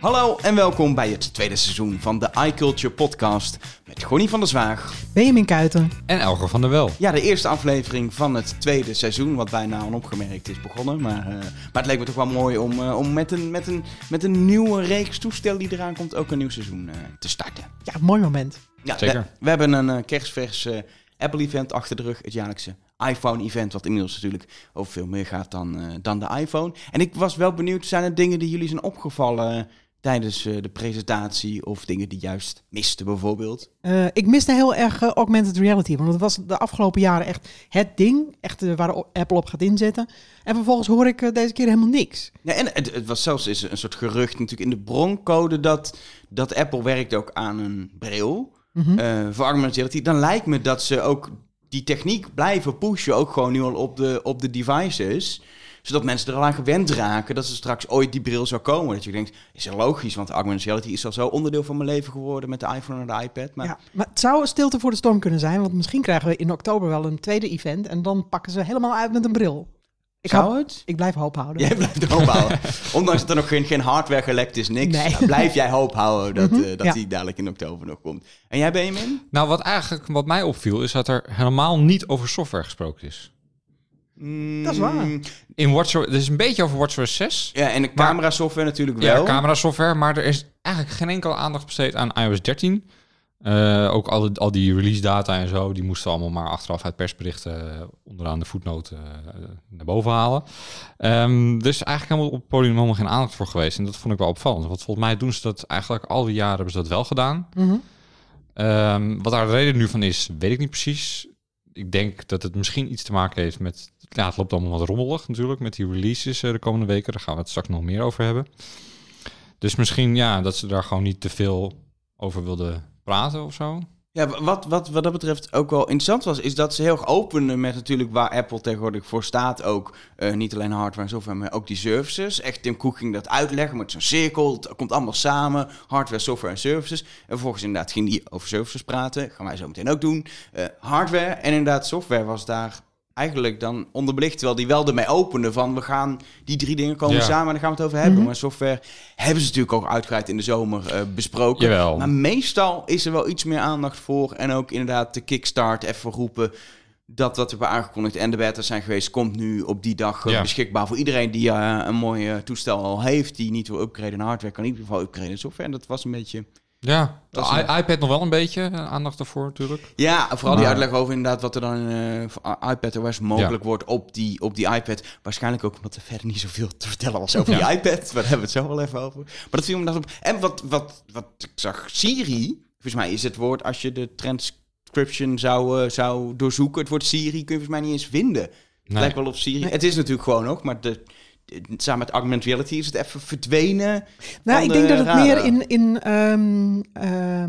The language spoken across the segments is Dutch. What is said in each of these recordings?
Hallo en welkom bij het tweede seizoen van de iCulture podcast met Gonnie van der Zwaag. Benjamin Kuiten. En Elger van der Wel. Ja, de eerste aflevering van het tweede seizoen, wat bijna onopgemerkt is begonnen. Maar, uh, maar het leek me toch wel mooi om, uh, om met, een, met, een, met een nieuwe reeks toestel die eraan komt ook een nieuw seizoen uh, te starten. Ja, mooi moment. Ja, Zeker. We, we hebben een kerstvers Apple-event achter de rug, het jaarlijkse iPhone-event, wat inmiddels natuurlijk over veel meer gaat dan, dan de iPhone. En ik was wel benieuwd, zijn er dingen die jullie zijn opgevallen tijdens uh, de presentatie of dingen die juist misten bijvoorbeeld? Uh, ik miste heel erg uh, augmented reality, want het was de afgelopen jaren echt het ding, echt waar Apple op gaat inzetten. En vervolgens hoor ik deze keer helemaal niks. Ja, en het, het, was zelfs is een soort gerucht natuurlijk in de broncode dat, dat Apple werkt ook aan een bril mm -hmm. voor augmented reality. Dan lijkt me dat ze ook die techniek blijven pushen, ook gewoon nu al op de, op de devices zodat mensen er al aan gewend raken dat ze straks ooit die bril zou komen. Dat je denkt, is er logisch, want augmented reality is al zo onderdeel van mijn leven geworden met de iPhone en de iPad. Maar... Ja, maar het zou een stilte voor de storm kunnen zijn, want misschien krijgen we in oktober wel een tweede event en dan pakken ze helemaal uit met een bril. Ik Zou het? Ik blijf hoop houden. Jij blijft hoop houden. Ondanks dat er nog geen, geen hardware gelekt is, niks. Nee. blijf jij hoop houden dat, uh, dat die dadelijk in oktober nog komt. En jij, Benjamin? Nou, wat eigenlijk wat mij opviel, is dat er helemaal niet over software gesproken is. Mm, dat is waar. In WatchOS, er is een beetje over WatchOS 6. Ja, en de camera software natuurlijk wel. Ja, camera software, maar er is eigenlijk geen enkele aandacht besteed aan iOS 13. Uh, ook al, al die release data en zo, die moesten allemaal maar achteraf uit persberichten uh, onderaan de voetnoten uh, naar boven halen. Um, dus eigenlijk helemaal op het podium helemaal geen aandacht voor geweest. En dat vond ik wel opvallend. Want volgens mij doen ze dat eigenlijk al die jaren hebben ze dat wel gedaan. Mm -hmm. um, wat daar de reden nu van is, weet ik niet precies. Ik denk dat het misschien iets te maken heeft met ja, het loopt allemaal wat rommelig natuurlijk met die releases eh, de komende weken. Daar gaan we het straks nog meer over hebben. Dus misschien ja, dat ze daar gewoon niet te veel over wilden praten of zo. Ja, wat, wat, wat dat betreft ook wel interessant was, is dat ze heel openen met natuurlijk waar Apple tegenwoordig voor staat. Ook uh, niet alleen hardware en software, maar ook die services. Echt Tim Cook ging dat uitleggen met zo'n cirkel. Het komt allemaal samen, hardware, software en services. En vervolgens inderdaad ging die over services praten. Gaan wij zo meteen ook doen. Uh, hardware en inderdaad software was daar eigenlijk dan onderbelicht. Terwijl die wel ermee opende van we gaan die drie dingen komen samen en dan gaan we het over hebben. Mhm. Maar software hebben ze natuurlijk ook uitgebreid in de zomer uh, besproken. Jawel. Maar meestal is er wel iets meer aandacht voor. En ook inderdaad de kickstart even roepen dat wat we hebben aangekondigd en de beta zijn geweest, komt nu op die dag uh, ja. beschikbaar voor iedereen die uh, een mooi toestel al heeft, die niet wil upgraden in hardware, kan in ieder geval upgraden in software. En dat was een beetje ja, de iPad nog wel een beetje eh, aandacht ervoor natuurlijk. Ja, vooral die uitleg over inderdaad wat er dan uh, iPad OS mogelijk wordt op die, op die iPad. Waarschijnlijk ook omdat er verder niet zoveel te vertellen was over die iPad. Daar hebben we het zo wel even over. Maar dat viel me dat op. En wat, wat, wat ik zag, Siri, volgens mij is het woord als je de transcription zou, uh, zou doorzoeken, het woord Siri kun je volgens mij niet eens vinden. Het lijkt wel op Siri. Het is natuurlijk gewoon ook, maar de samen met augmented reality is het even verdwenen. Nou, ik denk dat het meer in, in um, uh,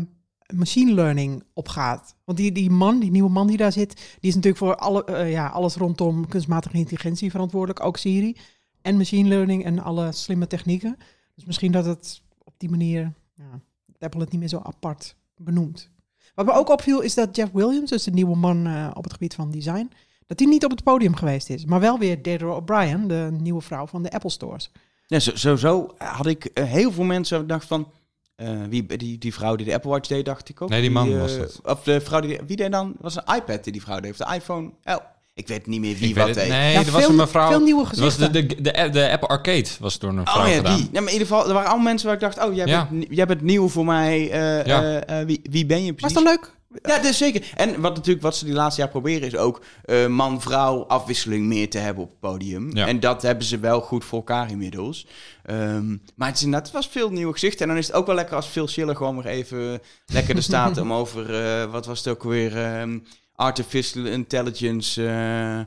machine learning opgaat. Want die, die man, die nieuwe man die daar zit, die is natuurlijk voor alle, uh, ja, alles rondom kunstmatige intelligentie verantwoordelijk, ook Siri. En machine learning en alle slimme technieken. Dus misschien dat het op die manier, ja, Apple het niet meer zo apart benoemt. Wat me ook opviel is dat Jeff Williams, dus de nieuwe man uh, op het gebied van design, dat hij niet op het podium geweest is. Maar wel weer Deirdre O'Brien, de nieuwe vrouw van de Apple Stores. Ja, zo, zo, zo had ik uh, heel veel mensen gedacht van... Uh, wie, die, die vrouw die de Apple Watch deed, dacht ik ook. Nee, die man die, uh, was het. Of de vrouw die... Wie deed dan? was een iPad die die vrouw deed. Of de iPhone... Oh, ik weet niet meer wie ik wat deed. Nee, ja, er was een mevrouw... Veel nieuwe gezichten. was de, de, de, de, Apple Arcade was door een vrouw oh, ja, gedaan. Die. Ja, maar in ieder geval, er waren allemaal mensen waar ik dacht... Oh, jij, ja. bent, jij bent nieuw voor mij. Ja. wie, wie ben je precies? Was dat leuk? Ja, dat is zeker. En wat natuurlijk wat ze die laatste jaar proberen is ook uh, man-vrouw afwisseling meer te hebben op het podium. Ja. En dat hebben ze wel goed voor elkaar inmiddels. Um, maar het, is inderdaad, het was veel nieuwe gezichten. En dan is het ook wel lekker als Phil Schiller gewoon weer even lekker er staat om over, uh, wat was het ook weer, um, artificial intelligence... Uh,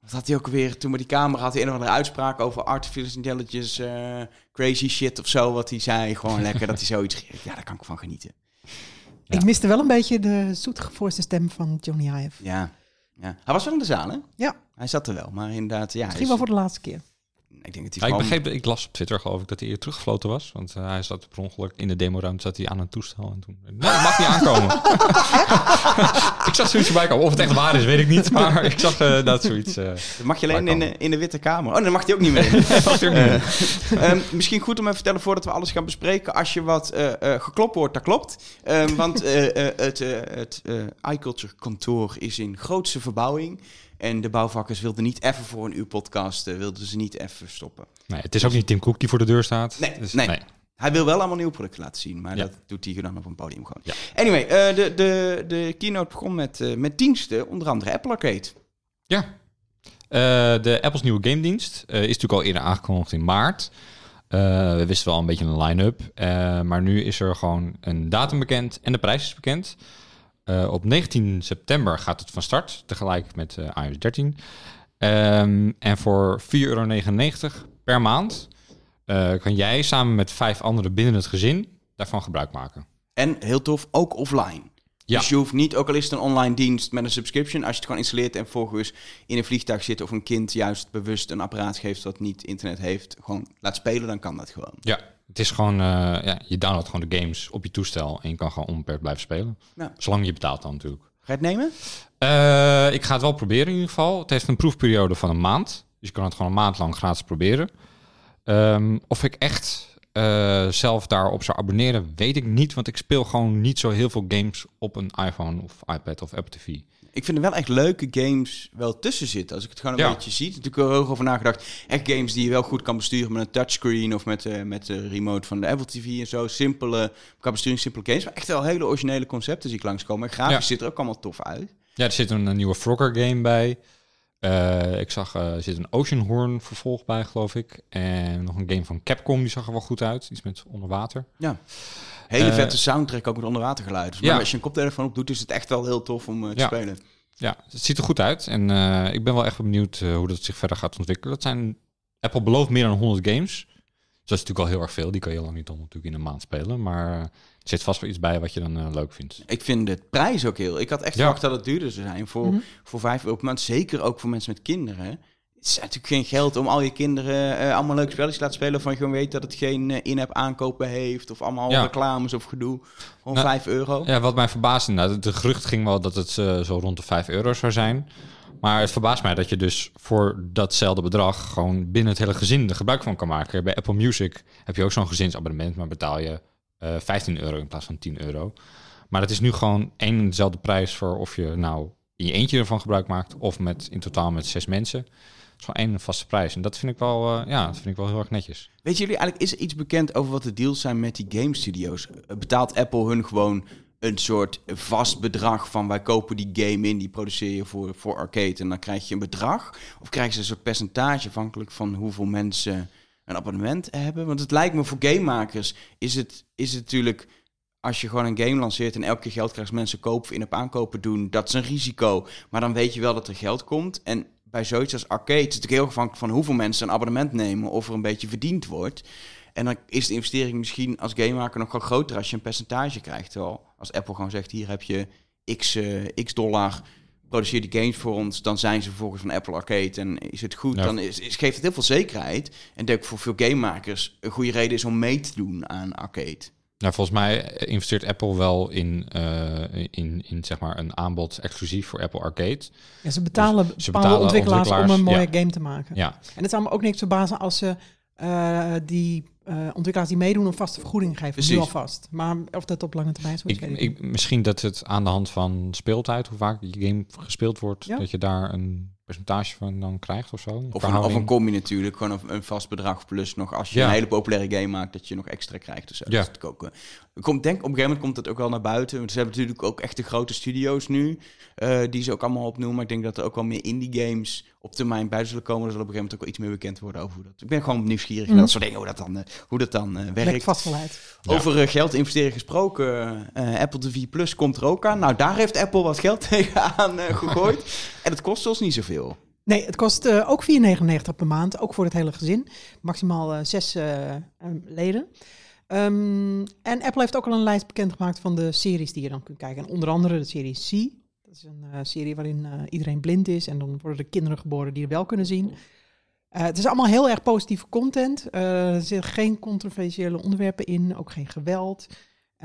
wat had hij ook weer, toen met die camera had hij een of andere uitspraak over artificial intelligence, crazy shit of zo, wat hij zei. Gewoon lekker dat hij zoiets, ja, daar kan ik van genieten. Ik miste wel een beetje de zoetgevoerde stem van Johnny Ive. Ja. ja, hij was wel in de zaal, hè? Ja. Hij zat er wel, maar inderdaad, ja. Misschien wel voor de laatste keer. Ik, denk dat hij ja, gewoon... ik, begreep, ik las op Twitter geloof ik dat hij hier teruggefloten was. Want uh, hij zat per ongeluk in de demoruimte zat hij aan een toestel. En toen, nee, dat mag niet aankomen. ik zag zoiets bij komen. Of het echt waar is, weet ik niet. Maar ik zag uh, dat zoiets. Uh, dat mag je alleen in de, in de Witte Kamer. Oh, dan mag hij ook niet meer. uh, misschien goed om even vertellen voordat we alles gaan bespreken. Als je wat geklopt wordt, dat klopt. Um, want het, het iCulture kantoor is in grootste verbouwing. En de bouwvakkers wilden niet even voor een uur podcast, wilden ze niet even stoppen. Nee, het is ook niet Tim Cook die voor de deur staat. Nee, dus, nee. nee. Hij wil wel allemaal nieuwe producten laten zien, maar dat doet hij dan op een podium gewoon. Ja. Anyway, uh, de, de, de keynote begon met, uh, met diensten, onder andere Apple Arcade. Ja, uh, de Apple's nieuwe game dienst is natuurlijk al eerder aangekondigd in maart. we wisten wel een beetje een line-up, maar nu is er gewoon een datum bekend en de prijs is bekend. Op 19 september gaat het van start, tegelijk met iOS 13. Um, en voor 4,99 euro per maand uh, kan jij samen met vijf anderen binnen het gezin daarvan gebruik maken. En heel tof, ook offline. Ja. Dus je hoeft niet, ook al is het een online dienst met een subscription, als je het gewoon installeert en volgens in een vliegtuig zit of een kind juist bewust een apparaat geeft dat niet internet heeft, gewoon laat spelen, dan kan dat gewoon. Ja, het is gewoon, uh, ja, je downloadt gewoon de games op je toestel en je kan gewoon onbeperkt blijven spelen. Zolang je betaalt dan natuurlijk. Ga je het nemen? Uh, ik ga het wel proberen in ieder geval. Het heeft een proefperiode van een maand. Dus je kan het gewoon een maand lang gratis proberen. Um, of ik echt uh, zelf daarop zou abonneren, weet ik niet. Want ik speel gewoon niet zo heel veel games op een iPhone of iPad of Apple TV. Ik vind er wel echt leuke games wel tussen zitten. Als ik het gewoon een beetje zie. Natuurlijk er heel over nagedacht. Echt games die je wel goed kan besturen met een touchscreen of met, uh, met de remote van de Apple TV en zo. Simpele, kan besturen simpele games. Maar echt wel hele originele concepten zie ik langskomen. En grafisch ja. ziet er ook allemaal tof uit. Ja, er zit een, een nieuwe Frogger game bij. Uh, ik zag, uh, er zit een Oceanhorn vervolg bij, geloof ik. En nog een game van Capcom, die zag er wel goed uit. Iets met onderwater. Ja. Hele uh, vette soundtrack, ook met onderwatergeluid. Dus ja. als je een koptelefoon op doet, is het echt wel heel tof om te ja. spelen. Ja, het ziet er goed uit. En ik ben wel echt benieuwd hoe dat zich verder gaat ontwikkelen. Dat zijn, Apple belooft meer dan 100 games. Dus dat is natuurlijk al heel erg veel. Die kan je lang niet om natuurlijk in een maand spelen. Maar er zit vast wel iets bij wat je dan uh, leuk vindt. Ik vind de prijs ook heel. Ik had echt verwacht dat het duurder zou zijn voor, mm -hmm. voor 5 euro per maand. Zeker ook voor mensen met kinderen. Het is natuurlijk geen geld om al je kinderen uh, allemaal leuke spelletjes te laten spelen. Van je gewoon weet dat het geen uh, in-app aankopen heeft. Of allemaal ja. reclames of gedoe. Gewoon nou, 5 euro. Ja, wat mij verbaasde. Nou, de gerucht ging wel dat het zo rond de 5 euro zou zijn. Maar het verbaast mij dat je dus voor datzelfde bedrag gewoon binnen het hele gezin er gebruik van kan maken. Bij Apple Music heb je ook zo'n gezinsabonnement, maar betaal je uh, 15 euro in plaats van 10 euro. Maar het is nu gewoon één en dezelfde prijs voor of je nou in je eentje ervan gebruik maakt of met in totaal met zes mensen. Gewoon één vaste prijs. En dat vind ik wel, uh, ja, dat vind ik wel heel erg netjes. Weet jullie eigenlijk, is er iets bekend over wat de deals zijn met die game studio's? Betaalt Apple hun gewoon een soort vast bedrag van wij kopen die game in, die produceer je voor, voor arcade en dan krijg je een bedrag? Of krijgen ze een soort percentage afhankelijk van hoeveel mensen een abonnement hebben? Want het lijkt me voor gamemakers is het, is het natuurlijk als je gewoon een game lanceert en elke keer geld krijgt, mensen kopen of in-op aankopen doen, dat is een risico. Maar dan weet je wel dat er geld komt. En bij zoiets als arcade is het natuurlijk heel afhankelijk van hoeveel mensen een abonnement nemen of er een beetje verdiend wordt. En dan is de investering misschien als gamemaker nog wel groter als je een percentage krijgt. Terwijl als Apple gewoon zegt, hier heb je x, uh, x dollar, produceer die games voor ons. Dan zijn ze volgens van Apple Arcade en is het goed. Ja. Dan is, is, geeft het heel veel zekerheid. En denk voor veel gamemakers een goede reden is om mee te doen aan arcade. Nou, volgens mij investeert Apple wel in, uh, in, in zeg maar een aanbod exclusief voor Apple Arcade. Ja, ze betalen dus ze betalen ontwikkelaars, ontwikkelaars, om een mooie ja. game te maken. Ja. En het zou me ook niks verbazen als ze uh, die uh, ontwikkelaars die meedoen een vaste vergoeding geven. Precies. Nu alvast. Maar of dat op lange termijn zo is, ik, ik, ik, Misschien dat het aan de hand van speeltijd, hoe vaak je game gespeeld wordt, ja. dat je daar een percentage van dan krijgt of zo. Of een, of een combi natuurlijk, gewoon een, een, vast bedrag plus nog als je ja. een hele populaire game maakt, dat je nog extra krijgt. Dus ja. dat ook, komt, denk, op een gegeven moment komt het ook wel naar buiten. Want ze hebben natuurlijk ook echt de grote studio's nu, uh, die ze ook allemaal opnoemen. Maar ik denk dat er ook wel meer indie games op termijn bij zullen komen. Er zal op een gegeven moment ook wel iets meer bekend worden over hoe dat. Ik ben gewoon nieuwsgierig mm. naar dat soort dingen, hoe dat dan, uh, hoe dat dan uh, werkt. vast wel uit. Over uh, geld investeren gesproken, Apple TV Plus komt er ook aan. Nou, daar heeft Apple wat geld tegenaan gegooid. en het kost ons niet zoveel. Nee, het kost uh, ook 4,99 per maand, ook voor het hele gezin. Maximaal uh, zes uh, leden. Um, en Apple heeft ook al een lijst bekendgemaakt van de series die je dan kunt kijken. En onder andere de serie C. Dat is een serie waarin iedereen blind is en dan worden er kinderen geboren die er wel kunnen zien. het is allemaal heel erg positieve content. er zitten geen controversiële onderwerpen in, ook geen geweld.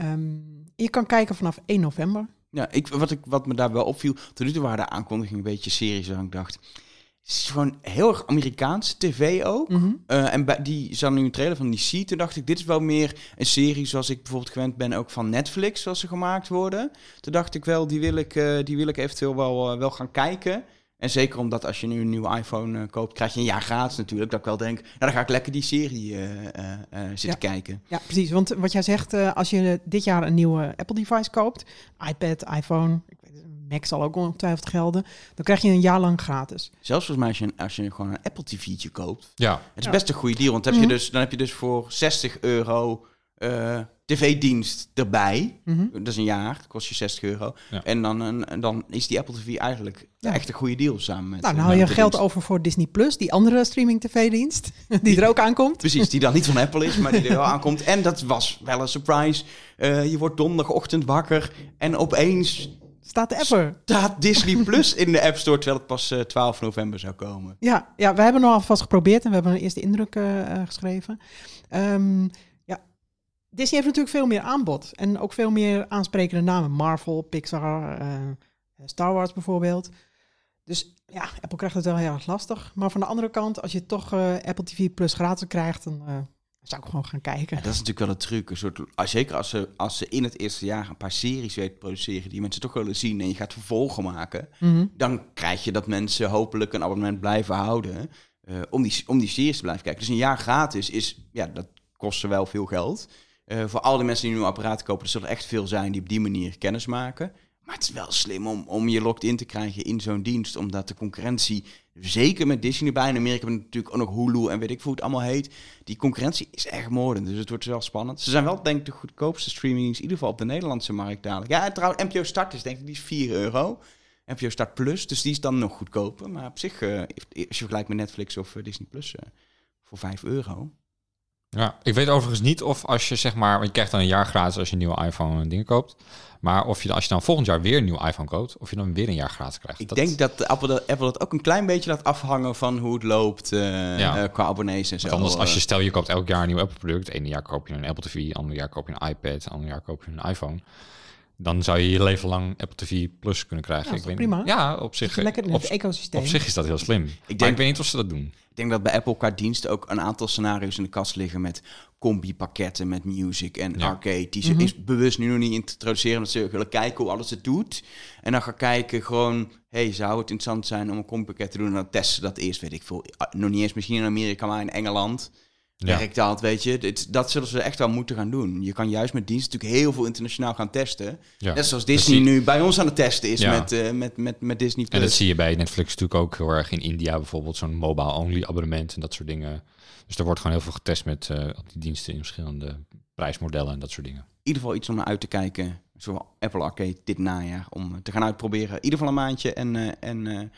Um, je kan kijken vanaf 1 november. Ja, ik, wat, ik, wat me daar wel opviel, toen nu toe waren de aankondigingen een beetje series waar ik dacht... Het is gewoon heel erg Amerikaans tv ook. Mhm. Eh, en bij, die zag nu een trailer van die Sea. Toen dacht ik, dit is wel meer een serie zoals ik bijvoorbeeld gewend ben ook van Netflix, zoals ze gemaakt worden. Toen dacht ik wel, die wil ik, eh, die wil ik eventueel wel, eh, wel gaan kijken. En zeker omdat als je nu een nieuwe iPhone koopt, krijg je een jaar gratis natuurlijk. Dat ik wel denk, nou dan ga ik lekker die serie zitten Ja. kijken. Ja, precies. Want wat jij zegt, als je dit jaar een nieuwe Apple-device koopt, iPad, iPhone, Mac zal ook ongetwijfeld gelden, dan krijg je een jaar lang gratis. Zelfs volgens mij als je, als je gewoon een Apple TV'tje koopt. Ja, Het is Ja. best een goede deal, want dan heb, Mhm. je dus, dan heb je dus voor 60 euro eh, tv-dienst erbij. Mhm. Dat is een jaar, dat kost je 60 euro. Ja. En dan, een- dan is die Apple TV eigenlijk Ja. echt een goede deal samen met... Nou, dan haal je geld dienst. over voor Disney Plus, die andere streaming tv-dienst, die er ook aankomt. Precies, die dan niet van Apple is, maar die er wel aankomt. En dat was wel een surprise. Eh, je wordt donderdagochtend wakker en opeens Staat ever. staat Disney Plus in de App Store, terwijl het pas eh, 12 november zou komen. Ja, ja, we hebben nog alvast geprobeerd en we hebben een eerste indruk eh, eh, geschreven. Ehm, ja, Disney heeft natuurlijk veel meer aanbod en ook veel meer aansprekende namen. Marvel, Pixar, Star Wars bijvoorbeeld. Dus ja, Apple krijgt het wel heel erg lastig. Maar van de andere kant, als je toch Apple TV Plus gratis krijgt, dan zou ik gewoon gaan kijken. Ja, dat is natuurlijk wel een truc. Een soort, als, zeker als ze, als ze in het eerste jaar een paar series weten te produceren die mensen toch willen zien en je gaat vervolgen maken, Mhm. dan krijg je dat mensen hopelijk een abonnement blijven houden eh, om, die, om die series te blijven kijken. Dus een jaar gratis is, ja, dat kost ze wel veel geld. Eh, voor al die mensen die nu een apparaat kopen, er zullen echt veel zijn die op die manier kennis maken. Maar het is wel slim om, om je locked in te krijgen in zo'n dienst, omdat de concurrentie, zeker met Disney erbij, in Amerika hebben natuurlijk ook nog Hulu en weet ik hoe het allemaal heet, die concurrentie is echt moordend, dus het wordt wel spannend. Ze zijn wel denk ik de goedkoopste streamingdienst, in ieder geval op de Nederlandse markt dadelijk. Ja, en trouwens, NPO Start is denk ik, die is 4 euro. NPO Start Plus, dus die is dan nog goedkoper. Maar op zich, eh, als je vergelijkt met Netflix of eh, Disney Plus, eh, voor 5 euro. Ja, ik weet overigens niet of als je zeg maar, want je krijgt dan een jaar gratis als je een nieuwe iPhone en dingen koopt. Maar of je als je dan volgend jaar weer een nieuwe iPhone koopt, of je dan weer een jaar gratis krijgt. Ik Dat- denk dat Apple, dat Apple dat ook een klein beetje laat afhangen van hoe het loopt eh, Ja. eh, qua abonnees en zo. Want anders, als je Eh, stel je koopt elk jaar een nieuw Apple product, ene jaar koop je een Apple TV, ander jaar koop je een iPad, ander jaar koop je een iPhone. Dan zou je je leven lang Apple TV Plus kunnen krijgen. Ja, dat is weet toch prima? Niet. Ja, op zich. Lekker in op, het ecosysteem. op zich is dat heel slim. Ik denk, denk- ik weet niet of ze dat doen. Ik denk dat bij Apple qua diensten ook een aantal scenario's in de kast liggen met combi-pakketten met music en Ja. arcade. Die ze Mhm. is bewust nu nog niet introduceren, omdat ze willen kijken hoe alles het doet. En dan gaan kijken gewoon, hey, zou het interessant zijn om een combi-pakket te doen? En dan testen ze dat eerst, weet ik veel. Nog niet eens misschien in Amerika, maar in Engeland. Ja. Dat, weet je. Dit, dat zullen ze echt wel moeten gaan doen. Je kan juist met diensten natuurlijk heel veel internationaal gaan testen. Ja. Net zoals Disney nu bij ons aan het testen is Ja. met, eh, met, met, met Disney+. En dat Plus. zie je bij Netflix natuurlijk ook heel erg in India bijvoorbeeld, zo'n mobile-only abonnement en dat soort dingen. Dus er wordt gewoon heel veel getest met eh, die diensten in verschillende prijsmodellen en dat soort dingen. in ieder geval iets om naar uit te kijken. Zoals Apple Arcade dit najaar. Om te gaan uitproberen. In ieder geval een maandje. En, eh, en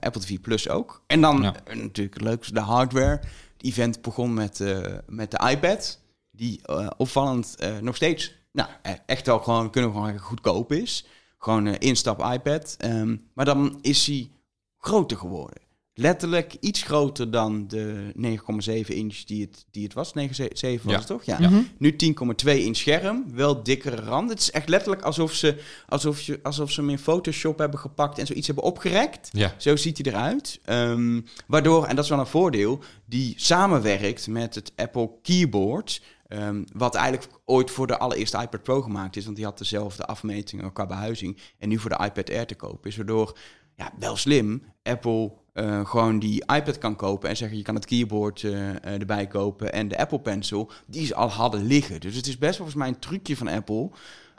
Apple TV Plus ook. En dan natuurlijk leukste, de hardware. Event begon met, eh, met de iPad. Die eh, opvallend eh, nog steeds, nou, eh, echt wel gewoon, kunnen we gewoon goedkoop is. Gewoon eh, instap iPad. Ehm, maar dan is hij groter geworden. Letterlijk iets groter dan de 9,7 inch die het, die het was. 9,7 was Ja. het toch? Ja. Mhm. Nu 10,2 inch scherm, wel dikkere rand. Het is echt letterlijk alsof ze, alsof je, alsof ze hem in Photoshop hebben gepakt en zoiets hebben opgerekt. Ja, Zo ziet hij eruit. Ehm, waardoor, en dat is wel een voordeel, die samenwerkt met het Apple Keyboard. ehm, wat eigenlijk ooit voor de allereerste iPad Pro gemaakt is. Want die had dezelfde afmetingen qua behuizing. En nu voor de iPad Air te kopen is. Waardoor, ja, wel slim, Apple eh, gewoon die iPad kan kopen. En zeggen, je kan het keyboard eh, eh, erbij kopen. En de Apple Pencil, die ze al hadden liggen. Dus het is best wel volgens mij een trucje van Apple.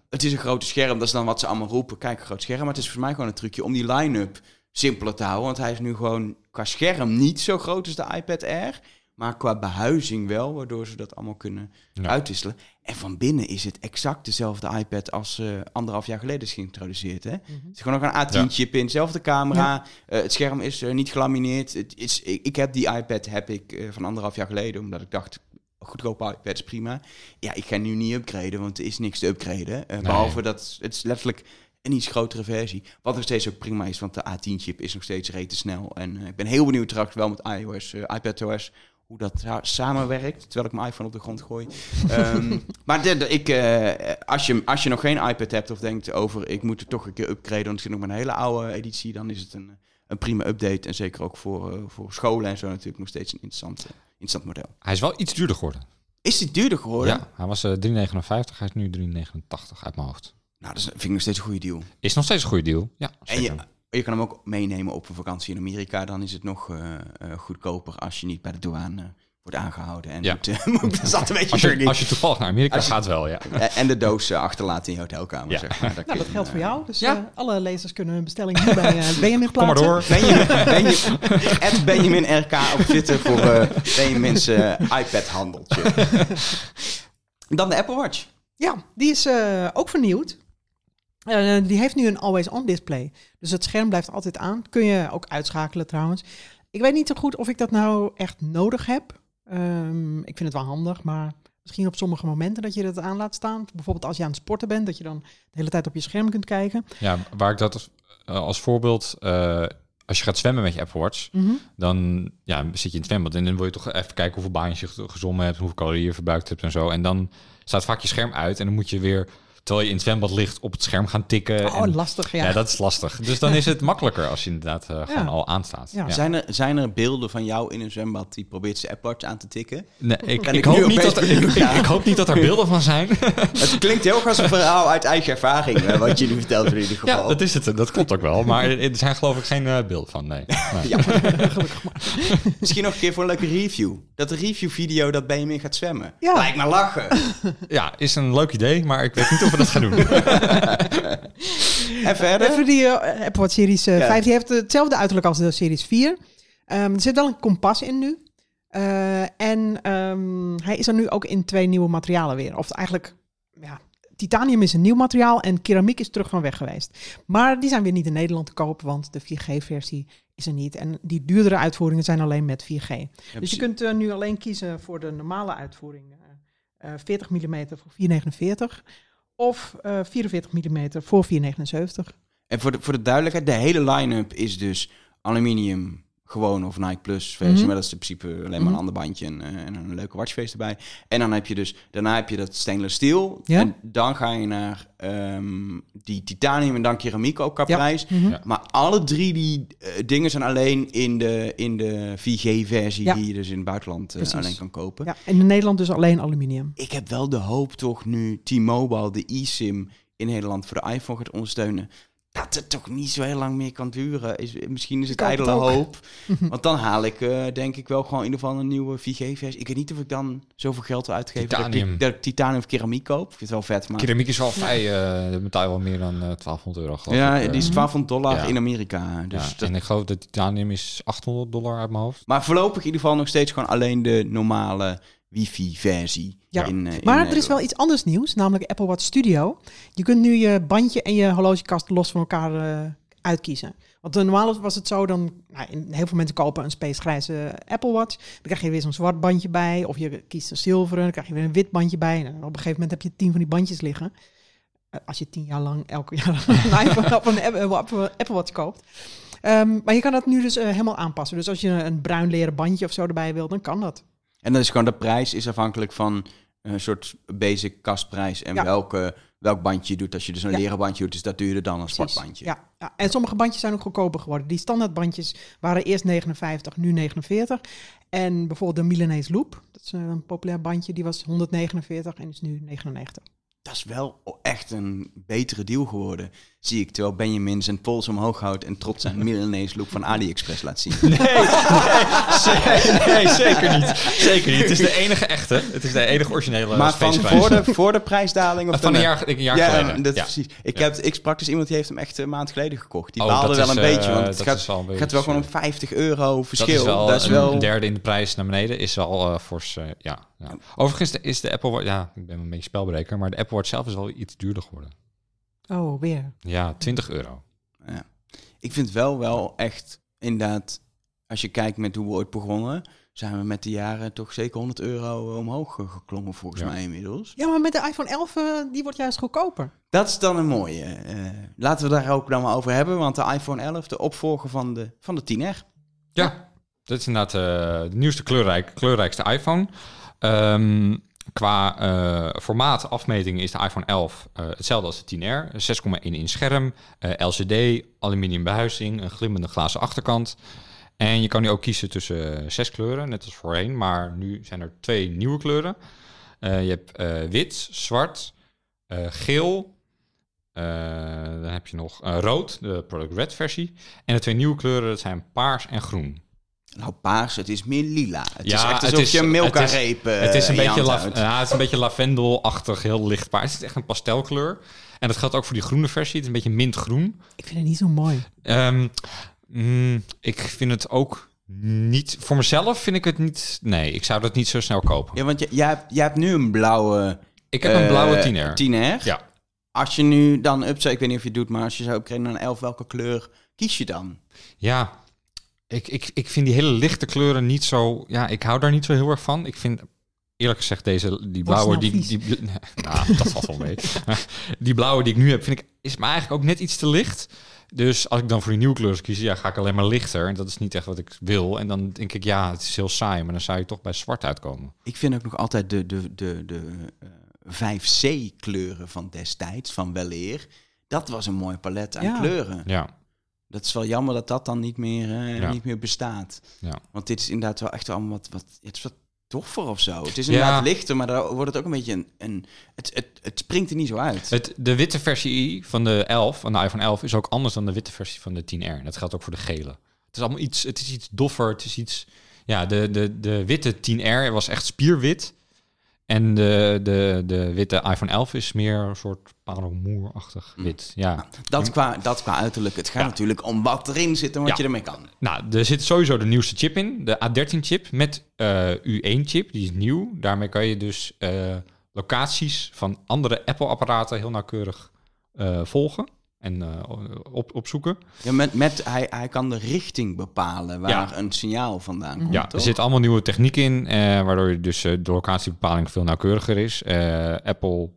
Het is een grote scherm, dat is dan wat ze allemaal roepen. Kijk, een groot scherm. Maar het is volgens mij gewoon een trucje om die line-up simpeler te houden. Want hij is nu gewoon qua scherm niet zo groot als de iPad Air. Maar qua behuizing wel, waardoor ze dat allemaal kunnen Ja. uitwisselen. En van binnen is het exact dezelfde iPad als eh, anderhalf jaar geleden is geïntroduceerd. Hè? Mhm. Het is gewoon nog een A10-chip in, dezelfde camera. Eh, het scherm is eh, niet gelamineerd. Het is, ik, ik heb die iPad heb ik, eh, van anderhalf jaar geleden, omdat ik dacht, goedkope iPad is prima. Ja, ik ga nu niet upgraden, want er is niks te upgraden. Eh, Behalve dat het is letterlijk een iets grotere versie. Wat nog steeds ook prima is, want de A10-chip is nog steeds rete snel. En eh, ik ben heel benieuwd trouwens wel met iOS, iPadOS, hoe dat samenwerkt, terwijl ik mijn iPhone op de grond gooi. um, maar de, ik, uh, als, je, als je nog geen iPad hebt of denkt over ik moet er toch een keer upgraden, want ik zit nog een hele oude editie, dan is het een, een prima update. En zeker ook voor, uh, voor scholen en zo natuurlijk nog steeds een interessant, uh, interessant model. Hij is wel iets duurder geworden. Is hij duurder geworden? Ja, hij was 3,59, hij is nu 3,89 uit mijn hoofd. Nou, dat vind ik nog steeds een goede deal. Is nog steeds een goede deal, ja. Zeker. En je, je kan hem ook meenemen op een vakantie in Amerika. Dan is het nog uh, uh, goedkoper als je niet bij de douane uh, wordt aangehouden. En Ja. moet, uh, dat zat een beetje Als je, als je toevallig naar Amerika je- gaat wel, ja. En de doos uh, achterlaten in je hotelkamer, Ja. zeg maar. Daar Nou, kun dat geldt uh, voor jou. Dus Ja. eh, alle lezers kunnen hun bestelling nu bij uh, Benjamin Kom maar plaatsen. door. Benjamin, Benjamin, at Benjamin RK op Twitter voor uh, Benjamin's uh, iPad-handeltje. Dan de Apple Watch. Ja, die is eh, ook vernieuwd. Eh, die heeft nu een always-on display. Dus het scherm blijft altijd aan. Kun je ook uitschakelen trouwens. Ik weet niet zo goed of ik dat nou echt nodig heb. Ehm, ik vind het wel handig, maar misschien op sommige momenten dat je dat aan laat staan. Bijvoorbeeld als je aan het sporten bent, dat je dan de hele tijd op je scherm kunt kijken. Ja, waar ik dat als, eh, als voorbeeld... eh, als je gaat zwemmen met je Apple Watch, dan ja, zit je in het zwembad en dan wil je toch even kijken hoeveel baantjes je ge- gezwommen hebt, hoeveel calorieën je verbruikt hebt en zo. En dan staat vaak je scherm uit en dan moet je weer, terwijl je in het zwembad ligt, op het scherm gaan tikken. Oh, en, lastig, ja. ja. dat is lastig. Dus dan is het makkelijker als je inderdaad eh, gewoon al aanstaat. Ja. Ja. Zijn, er, zijn er beelden van jou in een zwembad die probeert zijn Apple Watch aan te tikken? Nee, ik, ik, hoop niet dat er, ik, hoop niet dat er beelden van zijn. Het klinkt heel erg als een verhaal uit eigen ervaring, eh, wat nu vertelt in ieder geval. Ja, dat is het. Dat klopt ook wel. Maar er zijn geloof ik geen eh, beelden van. Nee. nee. Ja. Misschien nog een keer voor een leuke review. Dat review-video dat Benjamin gaat zwemmen. Ja. Lijkt me lachen. Ja, is een leuk idee, maar ik weet niet of we dat gaan doen. En verder? Even die eh, Apple Watch Series eh, Ja. 5. Die heeft hetzelfde uiterlijk als de Series 4. Ehm, er zit wel een kompas in nu. Eh, en ehm, hij is er nu ook in twee nieuwe materialen weer. Of eigenlijk, ja, titanium is een nieuw materiaal en keramiek is terug van weg geweest. Maar die zijn weer niet in Nederland te kopen, want de 4G-versie is er niet. En die duurdere uitvoeringen zijn alleen met 4G. Dus je kunt eh, nu alleen kiezen voor de normale uitvoering. eh, eh, 40 mm voor 449 of eh 44 mm voor 479. En voor de, voor de duidelijkheid, de hele line-up is dus aluminium gewoon of Nike Plus versie. Mhm. Maar dat is in principe alleen maar Mhm. een ander bandje en, eh, en een leuke watchface erbij. En dan heb je dus, daarna heb je dat stainless steel. Ja. En dan ga je naar ehm, die titanium en dan keramiek ook qua Ja. prijs. Mhm. Ja. Maar alle drie die eh, dingen zijn alleen in de, in de 4G-versie Ja. die je dus in het buitenland eh, alleen kan kopen. Ja, en in Nederland dus alleen aluminium. Ik heb wel de hoop toch nu T-Mobile de eSIM in Nederland voor de iPhone gaat ondersteunen. Dat het toch niet zo heel lang meer kan duren. Is, misschien is het ijdele hoop. Want dan haal ik eh, denk ik wel gewoon in ieder geval een nieuwe 4G-versie. Ik weet niet of ik dan zoveel geld wil uitgeven dat ik, Titanium. dat ik titanium of keramiek koop. Ik vind het wel vet, maar... Keramiek is wel vrij, eh dat betaal je wel meer dan eh 1200 euro geloof Ja, ik. eh. die is 1200 dollar Ja. in Amerika. Dus Ja, dat- En ik geloof dat titanium is 800 dollar uit mijn hoofd. Maar voorlopig in ieder geval nog steeds gewoon alleen de normale wifi-versie. Ja. in, eh, in Maar er is wel iets anders nieuws, namelijk Apple Watch Studio. Je kunt nu je bandje en je horlogekast los van elkaar eh, uitkiezen. Want normaal was het zo, dan, nou, heel veel mensen kopen een spacegrijze Apple Watch. Dan krijg je weer zo'n zwart bandje bij. Of je kiest een zilveren, dan krijg je weer een wit bandje bij. En op een gegeven moment heb je tien van die bandjes liggen. Eh, als je tien jaar lang elke jaar een iPhone of een Apple, Watch koopt. Ehm, maar je kan dat nu dus helemaal aanpassen. Dus als je een bruin leren bandje of zo erbij wil, dan kan dat. En dan is gewoon de prijs is afhankelijk van een soort basic kastprijs en Ja. welke, welk bandje je doet. Als je dus een Ja. leren bandje doet, is dat duurder dan een zwart bandje. Ja, ja, en sommige bandjes zijn ook goedkoper geworden. Die standaardbandjes waren eerst 59, nu 49. En bijvoorbeeld de Milanese Loop, dat is een populair bandje, die was 149 en is nu 99. Dat is wel echt een betere deal geworden, zie ik. Terwijl Benjamin zijn pols omhoog houdt en trots zijn Milanese look van AliExpress laat zien. Nee, nee, zeker niet. Zeker niet. Het is de enige echte. Het is de enige originele maar van voor de, voor de prijsdaling? Of Van een jaar, een jaar ja, geleden. dat is Ja. precies. Ik, heb, ik sprak dus iemand die heeft hem echt een maand geleden gekocht. Die Oh, baalde dat wel een eh, beetje, want het gaat, wel beetje, gaat wel gewoon om eh, 50 euro verschil. Dat is wel, dat is wel een derde in de prijs naar beneden. Is al eh fors, eh, ja, ja. Overigens is de Apple. Ja, ik ben een beetje spelbreker. Maar de Apple Watch zelf is wel iets duurder geworden. Oh, weer. Ja, 20 euro. Ja. Ik vind wel wel echt, inderdaad, als je kijkt met hoe we ooit begonnen, zijn we met de jaren toch zeker 100 euro omhoog eh, geklommen volgens Ja. mij inmiddels. Ja, maar met de iPhone 11, eh, die wordt juist goedkoper. Dat is dan een mooie. eh, laten we daar ook dan maar over hebben, want de iPhone 11, de opvolger van de, van de 10R. Ja, dat is inderdaad uh, de nieuwste kleurrijk, kleurrijkste iPhone. Um, qua uh, formaat afmeting is de iPhone 11 uh, hetzelfde als de 10R. 6,1 inch scherm, LCD, aluminium behuizing, een glimmende glazen achterkant. En je kan nu ook kiezen tussen zes kleuren, net als voorheen. Maar nu zijn er twee nieuwe kleuren. je hebt wit, zwart, geel, dan heb je nog rood, de Product Red versie. En de twee nieuwe kleuren, dat zijn paars en groen. Nou, paars, het is meer lila. Het ja, is echt alsof je Milka-reep Het, het, is een beetje ja, het is een beetje lavendelachtig, heel licht paars. Het is echt een pastelkleur. En dat geldt ook voor die groene versie. Het is een beetje mintgroen. Ik vind het niet zo mooi. Um, mm, ik vind het ook niet... Voor mezelf vind ik het niet... Nee, ik zou dat niet zo snel kopen. Ja, want jij, hebt, jij hebt nu een blauwe... Ik heb een blauwe 10R. 10R? Ja. Als je nu dan upzet, ik weet niet of je het doet, maar als je zou upgraden naar een 11, welke kleur kies je dan? Ja, ik, ik, ik vind die hele lichte kleuren niet zo... Ja, ik hou daar niet zo heel erg van. Ik vind eerlijk gezegd deze, die blauwe... Die, die, die, nou, dat valt wel mee. die blauwe die ik nu heb, vind ik, is me eigenlijk ook net iets te licht. Dus als ik dan voor die nieuwe kleuren kies, ja, ga ik alleen maar lichter. En dat is niet echt wat ik wil. En dan denk ik, ja, het is heel saai. Maar dan zou je toch bij zwart uitkomen. Ik vind ook nog altijd de, de, de, de uh, eh, 5C-kleuren van destijds, van weleer. Dat was een mooi palet aan kleuren. Ja. Dat is wel jammer dat dat dan niet meer, uh, niet meer bestaat. Ja. Want dit is inderdaad wel echt allemaal wat, wat, het is wat toffer of zo. Het is inderdaad ja. lichter, maar dan wordt het ook een beetje een... een het, het, het springt er niet zo uit. Het, de witte versie van de 11, van de iPhone 11, is ook anders dan de witte versie van de 10R. Dat geldt ook voor de gele. Het is allemaal iets, het is iets doffer, het is iets... Ja, de, de, de witte 10R was echt spierwit. En de, de, de witte iPhone 11 is meer een soort paramoerachtig mm. wit. Ja. Dat, qua, dat qua uiterlijk. Het gaat natuurlijk om wat erin zit en wat je ermee kan. Nou, er zit sowieso de nieuwste chip in. De A13-chip met uh, U1-chip. Die is nieuw. Daarmee kan je dus uh, locaties van andere Apple-apparaten heel nauwkeurig uh, volgen en uh, op, opzoeken. Ja, met, met hij, hij kan de richting bepalen waar een signaal vandaan komt. Ja, toch? er zit allemaal nieuwe techniek in, uh, waardoor je dus uh, de locatiebepaling veel nauwkeuriger is. Apple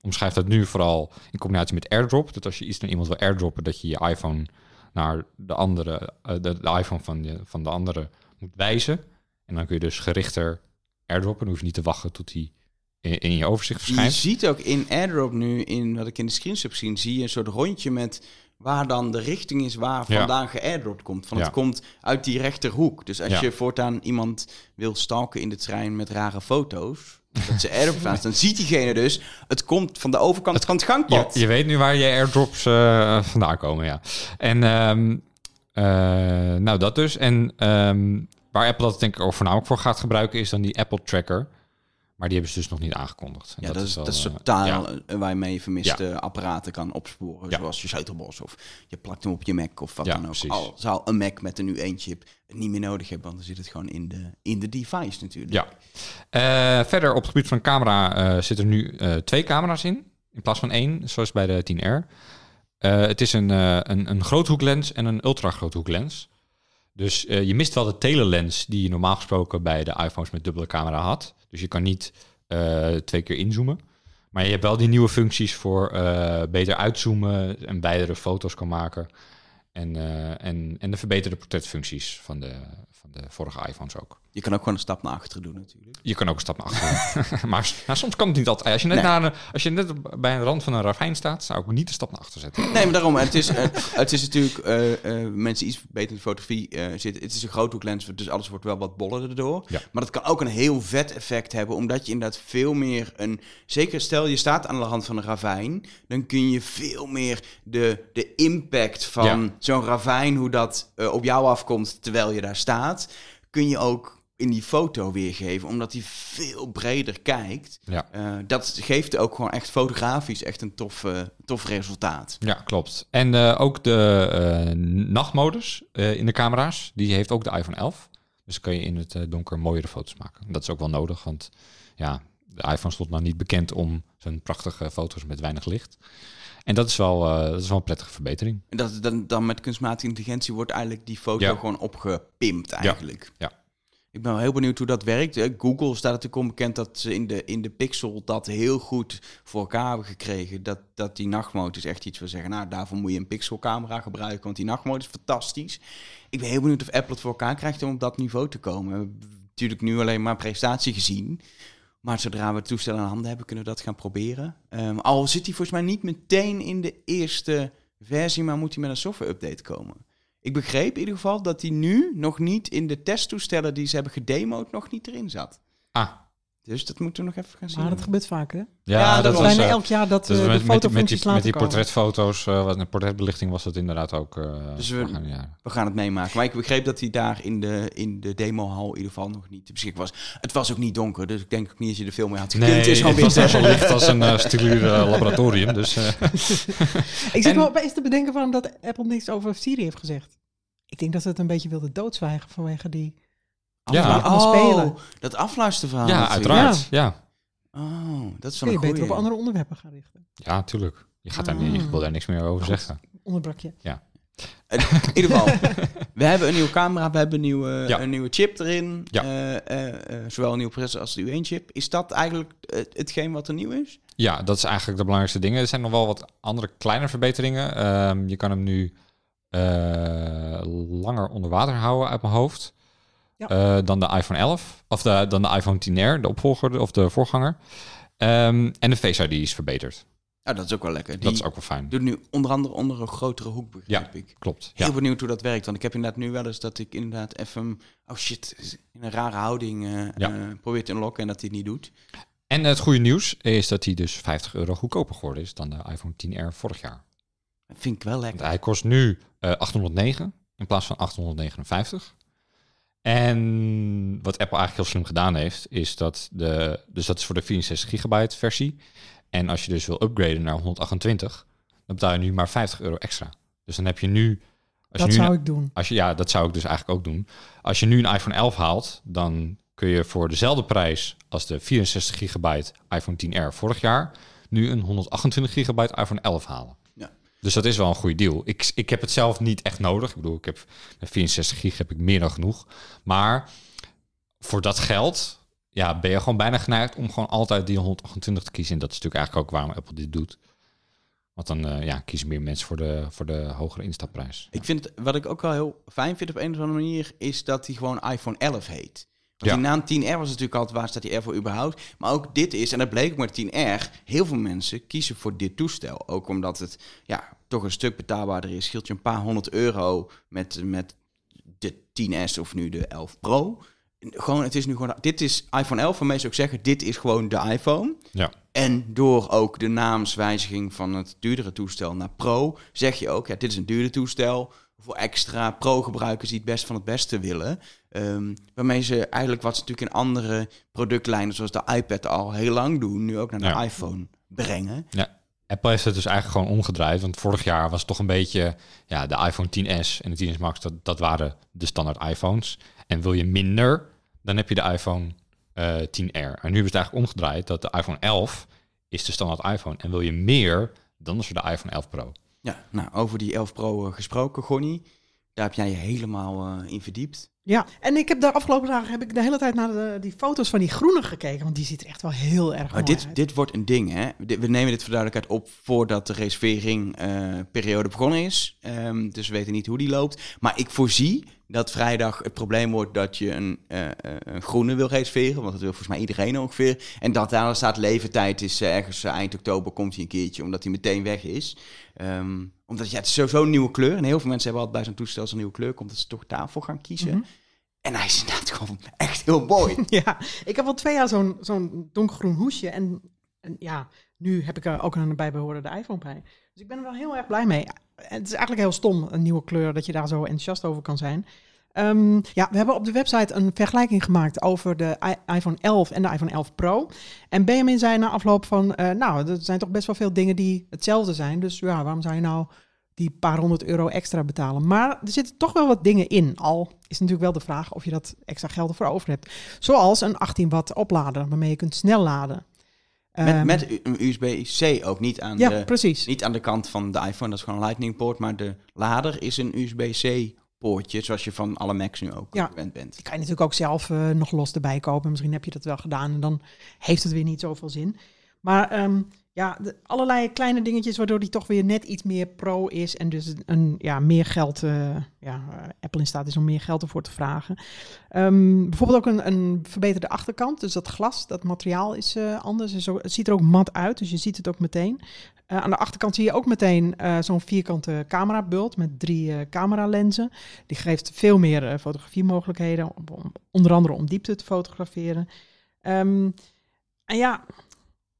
omschrijft dat nu vooral in combinatie met AirDrop. Dat als je iets naar iemand wil airdroppen, dat je je iPhone naar de andere, de, de, iPhone van de, van de andere moet wijzen. En dan kun je dus gerichter airdroppen. Dan hoef je niet te wachten tot hij in, je overzicht verschijnt. Je ziet ook in AirDrop nu, in wat ik in de screens heb gezien, zie je een soort rondje met waar dan de richting is waar vandaan geairdropt komt. Van het komt uit die rechterhoek. Dus als je voortaan iemand wil stalken in de trein met rare foto's, dat ze airdrop dan ziet diegene dus, het komt van de overkant het, van het gangpad. Je, je weet nu waar je airdrops uh, vandaan komen, ja. En um, uh, nou, dat dus. En um, waar Apple dat denk ik ook voornamelijk voor gaat gebruiken, is dan die Apple Tracker. Maar die hebben ze dus nog niet aangekondigd. ja, dat, is, dat is totaal ja. waarmee je vermiste apparaten kan opsporen. Zoals je sleutelbos of je plakt hem op je Mac of wat dan ook. Al zou een Mac met een U1-chip het niet meer nodig hebben, want dan zit het gewoon in de, in de device natuurlijk. Ja. Uh, verder op het gebied van camera uh, zitten er nu uh, twee camera's in, in plaats van één, zoals bij de 10R. het is een, een, een groothoeklens en een ultra groothoeklens. Dus uh, je mist wel de telelens die je normaal gesproken bij de iPhones met dubbele camera had. Dus je kan niet uh, twee keer inzoomen. Maar je hebt wel die nieuwe functies voor uh, beter uitzoomen en beidere foto's kan maken. En, en, en de verbeterde portretfuncties van de, van de vorige iPhones ook. Je kan ook gewoon een stap naar achteren doen natuurlijk. Je kan ook een stap naar achteren doen. maar nou, soms kan het niet altijd. Als je, net naar, als je net bij een rand van een ravijn staat, zou ik niet de stap naar achter zetten. Nee, maar daarom. Het is, uh, het is natuurlijk, uh, uh, mensen iets beter in de fotografie zitten. Het is een groothoeklens, dus alles wordt wel wat boller erdoor. Ja. Maar dat kan ook een heel vet effect hebben, omdat je inderdaad veel meer een... Zeker stel je staat aan de rand van een ravijn, dan kun je veel meer de, de impact van ja. zo'n ravijn, hoe dat op jou afkomt terwijl je daar staat, kun je ook in die foto weergeven, omdat hij veel breder kijkt. Ja. Uh, dat geeft ook gewoon echt fotografisch echt een tof, uh, tof resultaat. Ja, klopt. En uh, ook de nachtmodus in de camera's, die heeft ook de iPhone 11. Dus kan je in het donker mooiere foto's maken. Dat is ook wel nodig, want ja, de iPhone stond nou niet bekend om zijn prachtige foto's met weinig licht. En dat is wel, dat is wel een prettige verbetering. En dat, dan, dan met kunstmatige intelligentie wordt eigenlijk die foto ja. gewoon opgepimpt eigenlijk. Ja. ja. Ik ben wel heel benieuwd hoe dat werkt. Eh, Google staat natuurlijk onbekend dat ze in de, in de Pixel dat heel goed voor elkaar hebben gekregen. Dat, dat die nachtmode is echt iets waar zeggen, nou daarvoor moet je een pixelcamera gebruiken, want die nachtmode is fantastisch. Ik ben heel benieuwd of Apple het voor elkaar krijgt om op dat niveau te komen. We hebben natuurlijk nu alleen maar prestatie gezien. Maar zodra we het toestel in handen hebben, kunnen we dat gaan proberen. Um, al zit hij volgens mij niet meteen in de eerste versie, maar moet hij met een software update komen. Ik begreep in ieder geval dat hij nu nog niet in de testtoestellen die ze hebben gedemoed nog niet erin zat. Ah. Dus dat moeten we nog even gaan zien. Maar dat gebeurt vaak, hè? Ja, Ja, dat dat was... bijna eh, elk jaar dat dus eh, de met, met, die- met, fotofuncties die, met portretfoto's, eh wat een portretbelichting was dat inderdaad ook. eh Dus we- jaren. We gaan het meemaken. Maar ik begreep dat hij daar in de, in de demohal in ieder geval nog niet beschikbaar was. Het was ook niet donker, dus ik denk ook niet dat je er veel mee had gekund. Nee, het is gewoon weer zo licht als een uh, stiluur eh, laboratorium. Dus eh, Ik zit wel opeens te bedenken van dat Apple niks over Siri heeft gezegd. Ik denk dat ze het een beetje wilde doodzwijgen vanwege die... Ja. van Oh, spelen. dat afluisterverhaal. ja, natuurlijk. uiteraard. Ja. Oh, dat is wel Kun je een beter op andere onderwerpen gaan richten. ja, natuurlijk. Je, gaat daar niet, je wil daar niks meer over zeggen. Onderbrakje. In ieder geval, we hebben een nieuwe camera, we hebben een nieuwe, Ja. een nieuwe chip erin. Ja. Eh, eh, eh, zowel een nieuwe processor als de U1-chip. Is dat eigenlijk eh, hetgeen wat er nieuw is? Ja, dat is eigenlijk de belangrijkste dingen. Er zijn nog wel wat andere kleine verbeteringen. Ehm, je kan hem nu eh, langer onder water houden uit mijn hoofd. Ja. eh, dan de iPhone 11. Of de, dan de iPhone 10R, de opvolger of de voorganger. Ehm, en de Face ID is verbeterd. Nou, dat is ook wel lekker. Die dat is ook wel fijn. doet nu onder andere onder een grotere hoek, begrijp ik. Klopt. Heel Ja. benieuwd hoe dat werkt. Want ik heb inderdaad nu wel eens dat ik inderdaad even... Oh shit, in een rare houding eh Ja. eh, probeer te unlocken en dat hij het niet doet. En het goede nieuws is dat hij dus 50 euro goedkoper geworden is dan de iPhone 10R vorig jaar. Dat vind ik wel Want lekker. hij kost nu eh 809 in plaats van 859. En wat Apple eigenlijk heel slim gedaan heeft, is dat de. Dus dat is voor de 64 gigabyte versie. En als je dus wil upgraden naar 128, dan betaal je nu maar 50 euro extra. Dus dan heb je nu. Als Dat je nu zou ik doen. als je, ja, dat zou ik dus eigenlijk ook doen. Als je nu een iPhone 11 haalt, dan kun je voor dezelfde prijs als de 64 gigabyte iPhone 10R vorig jaar, nu een 128 gigabyte iPhone 11 halen. Dus dat is wel een goede deal. Ik, ik heb het zelf niet echt nodig. Ik bedoel, ik heb met 64 gig heb ik meer dan genoeg. Maar voor dat geld ja, ben je gewoon bijna geneigd om gewoon altijd die 128 te kiezen. En dat is natuurlijk eigenlijk ook waarom Apple dit doet. Want dan eh, ja, kiezen meer mensen voor de, voor de hogere instapprijs. Ik vind wat ik ook wel heel fijn vind op een of andere manier, is dat hij gewoon iPhone 11 heet. Want die naam 10R was natuurlijk altijd waar staat die R voor überhaupt. Maar ook dit is, en dat bleek ook met 10R, heel veel mensen kiezen voor dit toestel. Ook omdat het ja, toch een stuk betaalbaarder is. Scheelt je een paar honderd euro met, met de 10S of nu de 11 Pro. Gewoon, het is nu gewoon, dit is iPhone 11, waarmee ze ook zeggen, dit is gewoon de iPhone. Ja. En door ook de naamswijziging van het duurdere toestel naar Pro, zeg je ook, ja, dit is een duurder toestel voor extra Pro-gebruikers die het best van het beste willen. Ehm, waarmee ze eigenlijk wat ze natuurlijk in andere productlijnen, zoals de iPad al heel lang doen, nu ook naar de Ja. iPhone brengen. Apple heeft het dus eigenlijk gewoon omgedraaid. Want vorig jaar was het toch een beetje ja, de iPhone 10s en de 10s Max, dat, dat waren de standaard iPhones. En wil je minder, dan heb je de iPhone eh 10R. En nu hebben ze het eigenlijk omgedraaid dat de iPhone 11 is de standaard iPhone. En wil je meer, dan is er de iPhone 11 Pro. Ja, nou, over die 11 Pro eh, gesproken, Gonnie. Daar heb jij je helemaal eh, in verdiept. Ja, en ik heb de afgelopen dagen heb ik de hele tijd naar de, die foto's van die groene gekeken. Want die ziet er echt wel heel erg Maar mooi dit, uit. dit wordt een ding, hè? We nemen dit voor duidelijkheid op voordat de reservering-periode begonnen is. Ehm, dus we weten niet hoe die loopt. Maar ik voorzie dat vrijdag het probleem wordt dat je een, eh, eh, een groene wil reserveren. Want dat wil volgens mij iedereen ongeveer. En dat daar staat levertijd is eh, ergens eind oktober komt hij een keertje, omdat hij meteen weg is. Ehm, omdat ja, het is sowieso een nieuwe kleur. En heel veel mensen hebben altijd bij zo'n toestel als een nieuwe kleur komt, dat ze toch daarvoor gaan kiezen. Mhm. En hij is inderdaad gewoon echt heel mooi. Ja, ik heb al twee jaar zo'n zo'n donkergroen hoesje. En, en ja, nu heb ik er ook een bijbehorende iPhone bij. Dus ik ben er wel heel erg blij mee. Het is eigenlijk heel stom, een nieuwe kleur, dat je daar zo enthousiast over kan zijn. Ehm, ja, we hebben op de website een vergelijking gemaakt over de iPhone 11 en de iPhone 11 Pro. En Benjamin zei na afloop van, eh, nou, er zijn toch best wel veel dingen die hetzelfde zijn. Dus ja, waarom zou je nou die paar honderd euro extra betalen? Maar er zitten toch wel wat dingen in. Al is natuurlijk wel de vraag of je dat extra geld ervoor over hebt. Zoals een 18 watt oplader, waarmee je kunt snel laden. Met, Ehm, met een USB-C ook, niet aan ja, de... precies. Niet aan de kant van de iPhone, dat is gewoon een Lightning poort, maar de lader is een USB-C poortje, zoals je van alle Macs nu ook Ja. gewend bent. Die kan je natuurlijk ook zelf eh, nog los erbij kopen. Misschien heb je dat wel gedaan en dan heeft het weer niet zoveel zin. Maar ehm, ja, allerlei kleine dingetjes waardoor die toch weer net iets meer pro is. En dus een, ja, meer geld, eh, ja, eh, Apple in staat is om meer geld ervoor te vragen. Ehm, bijvoorbeeld ook een, een verbeterde achterkant. Dus dat glas, dat materiaal is eh, anders. Is ook- het ziet er ook mat uit, dus je ziet het ook meteen. Aan de achterkant zie je ook meteen zo'n vierkante camerabult met drie cameralenzen. Die geeft veel meer fotografiemogelijkheden, om- onder andere om diepte te fotograferen. Ehm, en ja,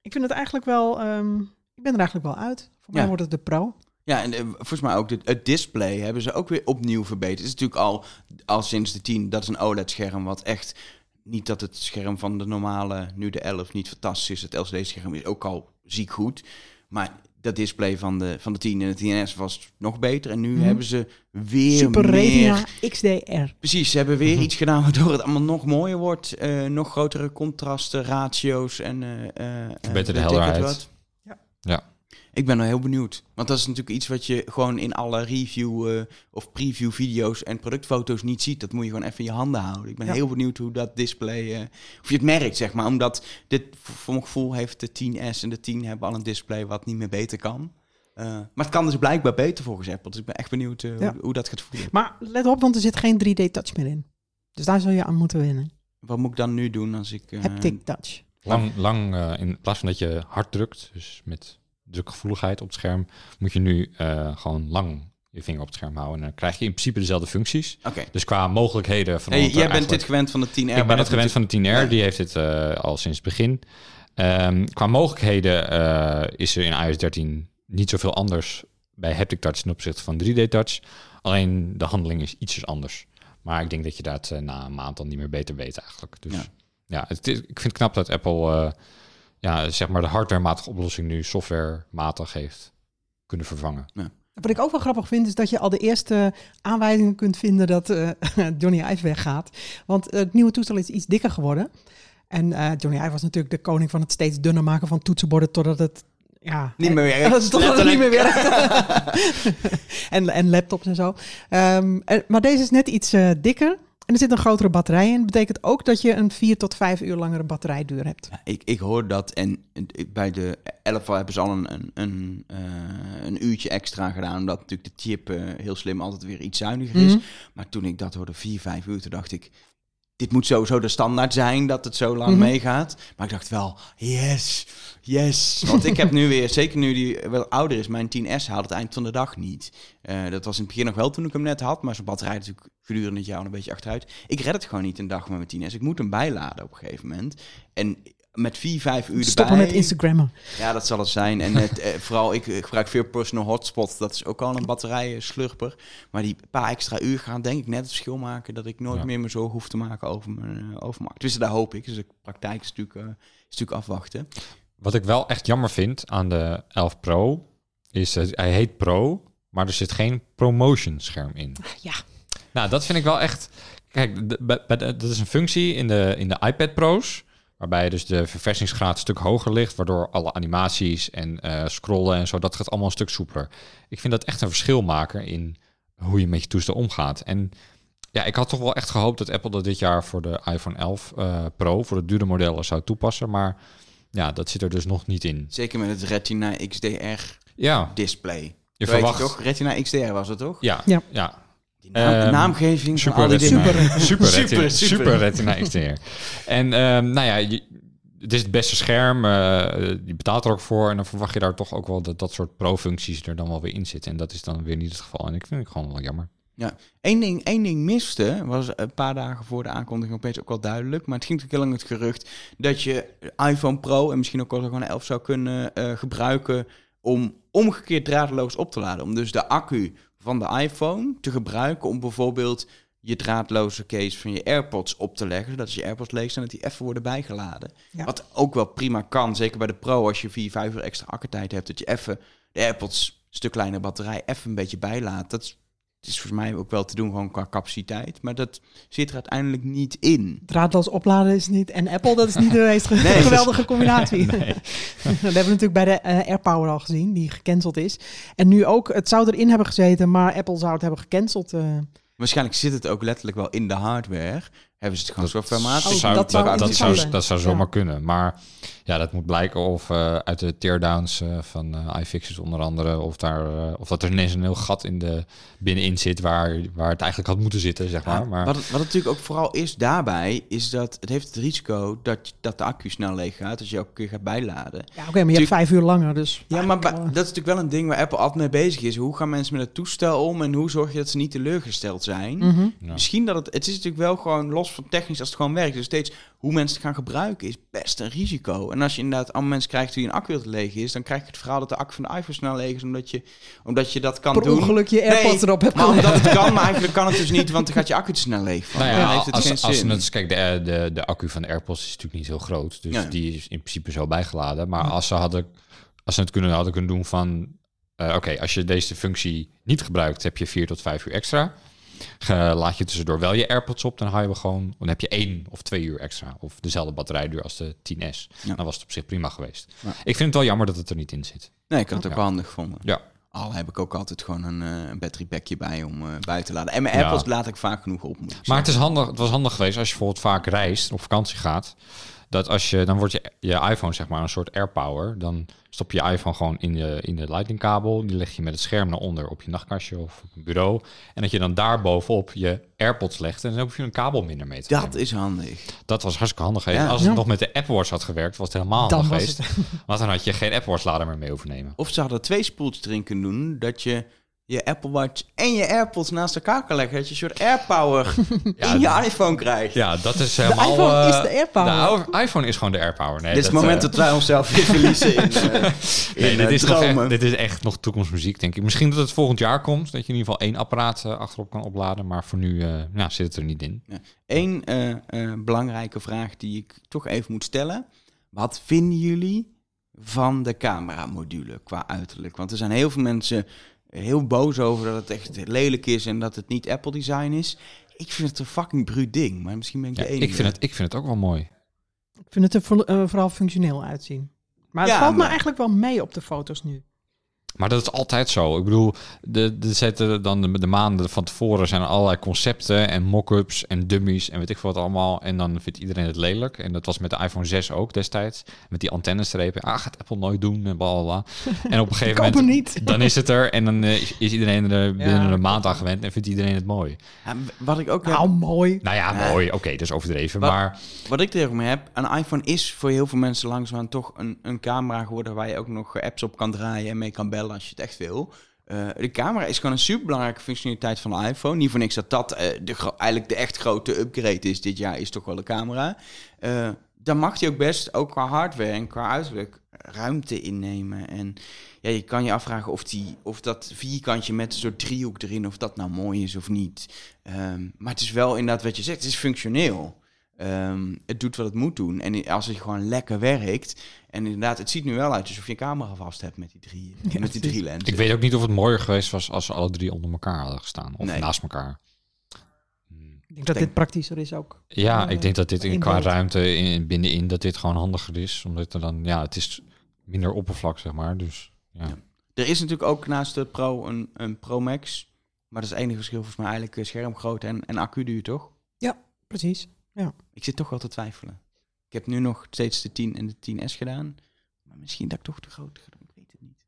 ik vind het eigenlijk wel, ehm, ik ben er eigenlijk wel uit. Voor mij wordt het de Pro. Ja, en eh, volgens mij ook de, het display hebben ze ook weer opnieuw verbeterd. Het is natuurlijk al, al sinds de 10, dat is een OLED-scherm wat echt... Niet dat het scherm van de normale, nu de 11, niet fantastisch is. Het LCD-scherm is ook al ziek goed. Maar dat display van de, van de 10 en de 10S was nog beter. En nu Mhm. hebben ze weer Super meer... Retina XDR. Precies, ze hebben weer Mhm. iets gedaan waardoor het allemaal nog mooier wordt. Eh, nog grotere contrasten, ratio's en... eh eh, eh, ik het helderheid. wat. Ja. Ja. Ik ben wel heel benieuwd. Want dat is natuurlijk iets wat je gewoon in alle review eh, of preview video's en productfoto's niet ziet. Dat moet je gewoon even in je handen houden. Ik ben Ja. heel benieuwd hoe dat display... eh, of je het merkt, zeg maar. Omdat dit, voor mijn gevoel heeft de 10S en de 10 hebben al een display wat niet meer beter kan. Eh, maar het kan dus blijkbaar beter volgens Apple. Dus ik ben echt benieuwd Ja. hoe, hoe dat gaat voelen. Maar let op, want er zit geen 3D-touch meer in. Dus daar zul je aan moeten winnen. Wat moet ik dan nu doen als ik... eh, Haptic touch. Lang, lang eh, in plaats van dat je hard drukt, dus met drukgevoeligheid op het scherm, moet je nu eh, gewoon lang je vinger op het scherm houden. En dan krijg je in principe dezelfde functies. Oké. Dus qua mogelijkheden van Hey, jij bent dit gewend van de 10R. Ik ben het dat gewend van de 10R, Ja. die heeft dit eh, al sinds het begin. Ehm, qua mogelijkheden eh, is er in iOS 13 niet zoveel anders bij haptic touch ten opzichte van 3D touch. Alleen de handeling is ietsjes anders. Maar ik denk dat je dat eh, na een maand dan niet meer beter weet eigenlijk. Dus Ja. ja, het is, ik vind het knap dat Apple eh, ja, zeg maar de hardwarematige oplossing nu softwarematig heeft kunnen vervangen. Wat ik ook wel grappig vind, is dat je al de eerste aanwijzingen kunt vinden dat eh, Johnny Ive weggaat. Want het nieuwe toestel is iets dikker geworden. En eh, Johnny Ive was natuurlijk de koning van het steeds dunner maken van toetsenborden totdat het... Ja, Niet meer werkt. Dat is toch nog niet meer werkt. en, en laptops en zo. Ehm, en- maar deze is net iets eh, dikker. En er zit een grotere batterij in. Dat betekent ook dat je een vier tot vijf uur langere batterijduur hebt. Ja, ik, ik hoor dat en bij de 11 hebben ze al een, een, een, eh, een uurtje extra gedaan. Omdat natuurlijk de chip eh, heel slim altijd weer iets zuiniger is. Mhm. Maar toen ik dat hoorde, 4, 5 uur, toen dacht ik... Dit moet sowieso de standaard zijn, dat het zo lang Mhm. meegaat. Maar ik dacht wel, yes, yes. Want ik heb nu weer, zeker nu die wel ouder is, mijn 10S haalt het eind van de dag niet. Eh, dat was in het begin nog wel toen ik hem net had. Maar zo'n batterij natuurlijk gedurende het jaar al een beetje achteruit. Ik red het gewoon niet een dag met mijn 10S. Ik moet hem bijladen op een gegeven moment. En met 4, 5 uur Stoppen erbij... met Instagrammen. Ja, dat zal het zijn. En het, eh, vooral, ik eh, gebruik veel personal hotspot. Dat is ook al een batterijslurper. Maar die paar extra uur gaan denk ik net het verschil maken... dat ik nooit Ja. meer me zo hoef te maken over mijn uh, overmacht. Dus daar hoop ik. Dus de praktijk is natuurlijk, eh, is natuurlijk afwachten. Wat ik wel echt jammer vind aan de 11 Pro, is dat hij heet Pro, maar er zit geen promotion scherm in. Ja, Nou, dat vind ik wel echt. Kijk, dat is een functie in de, in de iPad Pro's. Waarbij dus de verversingsgraad een stuk hoger ligt. Waardoor alle animaties en eh, scrollen en zo. Dat gaat allemaal een stuk soepeler. Ik vind dat echt een verschil maken in hoe je met je toestel omgaat. En ja, ik had toch wel echt gehoopt dat Apple dat dit jaar voor de iPhone 11 eh, Pro. voor de dure modellen zou toepassen. Maar ja, dat zit er dus nog niet in. Zeker met het Retina XDR Ja, display. je verwacht. het toch? Retina XDR was het toch? Ja, Ja. ja. Naam- Ehm, naamgeving van Super al die Retina. dingen. Super, Super, Retina. super. Super Retina XDR. En ehm, nou ja, je, het is het beste scherm. eh, je betaalt er ook voor. En dan verwacht je daar toch ook wel dat dat soort pro-functies er dan wel weer in zitten. En dat is dan weer niet het geval. En ik vind het gewoon wel jammer. Eén ding, één ding miste, was een paar dagen voor de aankondiging opeens ook wel duidelijk. Maar het ging natuurlijk heel lang het gerucht dat je iPhone Pro en misschien ook wel gewoon 11 zou kunnen eh, gebruiken om omgekeerd draadloos op te laden. Om dus de accu van de iPhone te gebruiken om bijvoorbeeld je draadloze case van je AirPods op te leggen. Zodat als je AirPods leeg zijn, dat die even worden bijgeladen. Ja. Wat ook wel prima kan, zeker bij de Pro als je 4, 5 uur extra accu-tijd hebt. Dat je even de AirPods, een stuk kleiner batterij, even een beetje bijlaat. Dat is het is volgens mij ook wel te doen gewoon qua capaciteit. Maar dat zit er uiteindelijk niet in. draadloos opladen is niet. En Apple, dat is niet de meest Nee. geweldige combinatie. dat hebben we natuurlijk bij de eh, AirPower al gezien, die gecanceld is. En nu ook, het zou erin hebben gezeten, maar Apple zou het hebben gecanceld. eh. Waarschijnlijk zit het ook letterlijk wel in de hardware. Hebben ze het gewoon? Oh, Dat zou, dat dat, zou dat, zou, dat zou zomaar Ja. kunnen. Maar ja, dat moet blijken of eh, uit de teardowns eh, van eh iFixit onder andere... Of, daar, eh, of dat er ineens een heel gat in de, binnenin zit waar, waar het eigenlijk had moeten zitten, zeg maar. Ja, maar wat, het, wat het natuurlijk ook vooral is daarbij, is dat het heeft het risico dat, dat de accu snel leeg gaat. Dus je ook keer gaat bijladen. Ja, oké, maar je hebt vijf uur langer, dus... Ja, maar dat is natuurlijk wel een ding waar Apple altijd mee bezig is. Hoe gaan mensen met het toestel om en hoe zorg je dat ze niet teleurgesteld zijn? mhm. Ja. Misschien dat het... Het is natuurlijk wel gewoon los van technisch als het gewoon werkt. Dus steeds hoe mensen het gaan gebruiken is best een risico. En als je inderdaad allemaal mensen krijgt die een accu leeg is... dan krijg je het verhaal dat de accu van de iPhone snel leeg is... omdat je, omdat je dat kan Per doen. ongeluk je AirPods Nee, erop hebt Maar omdat het kan, maar eigenlijk kan het dus niet... want dan gaat je accu te snel leeg van. Nou Dan ja, heeft het als, geen als zin. kijk, de, de, de accu van de AirPods is natuurlijk niet zo groot. Dus Ja. die is in principe zo bijgeladen. Maar als ze, hadden, als ze het kunnen, hadden kunnen doen van... eh, Oké, als je deze functie niet gebruikt, heb je vier tot vijf uur extra. Ge- laat je tussendoor wel je AirPods op, dan hou je gewoon... Dan heb je één of twee uur extra. Of dezelfde batterijduur als de 10S. Ja. Dan was het op zich prima geweest. Ja. Ik vind het wel jammer dat het er niet in zit. Nee, ik had het ook wel handig gevonden. Ja. Al heb ik ook altijd gewoon een, eh, een battery packje bij om eh bij te laden. En mijn. AirPods laat ik vaak genoeg op. Maar het, is handig, het was handig geweest als je bijvoorbeeld vaak reist, op vakantie gaat. Dat als je, dan wordt je, je iPhone zeg maar een soort AirPower. Dan stop je je iPhone gewoon in de, in de lightning kabel. Die leg je met het scherm naar onder op je nachtkastje of op een bureau. En dat je dan daar bovenop je AirPods legt. En dan hoef je een kabel minder mee te Dat nemen. is handig. Dat was hartstikke handig. Ja. Als het Ja. nog met de Apple Watch had gewerkt, was het helemaal Dan handig geweest. Want dan had je geen Apple Watch lader meer mee hoeven nemen. Of ze hadden twee spoeltjes erin kunnen doen. Dat je je Apple Watch en je AirPods naast elkaar kan leggen. Dat je een soort AirPower Ja, in je iPhone krijgt. Ja, dat is De helemaal... iPhone eh, is de AirPower. De iPhone is gewoon de AirPower. Nee, dit is het moment eh, dat wij onszelf weer verliezen in, eh, Nee, in dit, eh, is nog echt, dit is echt nog toekomstmuziek, denk ik. Misschien dat het volgend jaar komt, dat je in ieder geval één apparaat eh, achterop kan opladen. Maar voor nu eh, ja, zit het er niet in. Eén eh, eh, belangrijke vraag die ik toch even moet stellen. Wat vinden jullie van de cameramodule qua uiterlijk? Want er zijn heel veel mensen heel boos over dat het echt lelijk is en dat het niet Apple design is. Ik vind het een fucking bruut ding, maar misschien ben ik Ja, de enige. ik, vind het, ik vind het ook wel mooi. Ik vind het er vo- eh, vooral functioneel uitzien. Maar het Ja, valt me eigenlijk wel mee op de foto's nu. Maar dat is altijd zo. Ik bedoel, de, de zetten dan de, de maanden van tevoren zijn er allerlei concepten en mock-ups en dummies en weet ik veel wat allemaal. En dan vindt iedereen het lelijk. En dat was met de iPhone 6 ook destijds. Met die antennestrepen. Ah, gaat Apple nooit doen en bla. En op een gegeven moment, niet. dan is het er. En dan eh, is- iedereen er binnen Ja. een maand aan gewend en vindt iedereen het mooi. Ja, wat ik ook heb, Nou, mooi. Nou ja, mooi. Oké, dat is overdreven. Wat- Maar Wat ik er ook mee heb, een iPhone is voor heel veel mensen langzamerhand toch een, een camera geworden waar je ook nog apps op kan draaien en mee kan bellen als je het echt wil. Eh, de camera is gewoon een superbelangrijke functionaliteit van de iPhone. Niet voor niks dat dat gro- eigenlijk de echt grote upgrade is dit jaar, is toch wel de camera. Eh, dan mag die ook best, ook qua hardware en qua uiterlijk, ruimte innemen. En ja, je kan je afvragen of, die, of dat vierkantje met een soort driehoek erin, of dat nou mooi is of niet. Ehm, maar het is wel inderdaad wat je zegt, het is functioneel. Ehm, het doet wat het moet doen. En als het gewoon lekker werkt. En inderdaad, het ziet nu wel uit alsof je een camera vast hebt met die drie, Ja, met die drie lenzen. ik weet ook niet of het mooier geweest was als ze alle drie onder elkaar hadden gestaan. Of Nee. naast elkaar. Ik denk dat denk- dit praktischer is ook. Ja, Eh, ik denk dat dit in, qua beeld. ruimte in, binnenin dat dit gewoon handiger is. Omdat er dan, ja, het is minder oppervlak, zeg maar. Dus ja. Ja. Er is natuurlijk ook naast de Pro een, een Pro Max. Maar dat is het enige verschil volgens mij eigenlijk eh, schermgrootte en, en accuduur, toch? Precies. Ik zit toch wel te twijfelen. Ik heb nu nog steeds de 10 en de 10S gedaan. Maar misschien dat ik toch te groot ga doen. Ik weet het niet.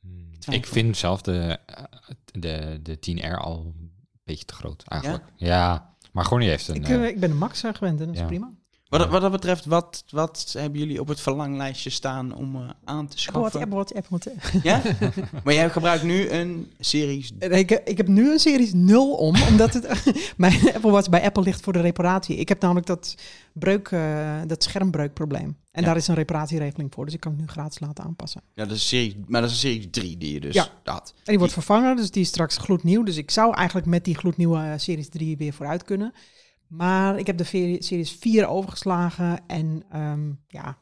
Hmm. twijfel. Ik vind zelf de, eh, de, de 10R al een beetje te groot, eigenlijk. Ja, maar gewoon niet heeft een... Ik, eh, eh, ik ben de Max gewend en dat is ja. prima. Wat, wat dat betreft, wat, wat hebben jullie op het verlanglijstje staan om eh, aan te schaffen? Apple Watch, Apple Watch. Ja? maar jij gebruikt nu een Series Eh, Ik, ik heb nu een Series 0 om, omdat het, mijn Apple Watch bij Apple ligt voor de reparatie. Ik heb namelijk dat, breuk, eh, dat schermbreukprobleem. En Ja. daar is een reparatieregeling voor, dus ik kan het nu gratis laten aanpassen. Ja, dat is serie, maar dat is een serie 3 die je dus Ja. had. En die wordt vervangen, dus die is straks gloednieuw. Dus ik zou eigenlijk met die gloednieuwe Series 3 weer vooruit kunnen. Maar ik heb de Series 4 overgeslagen en ehm, ja,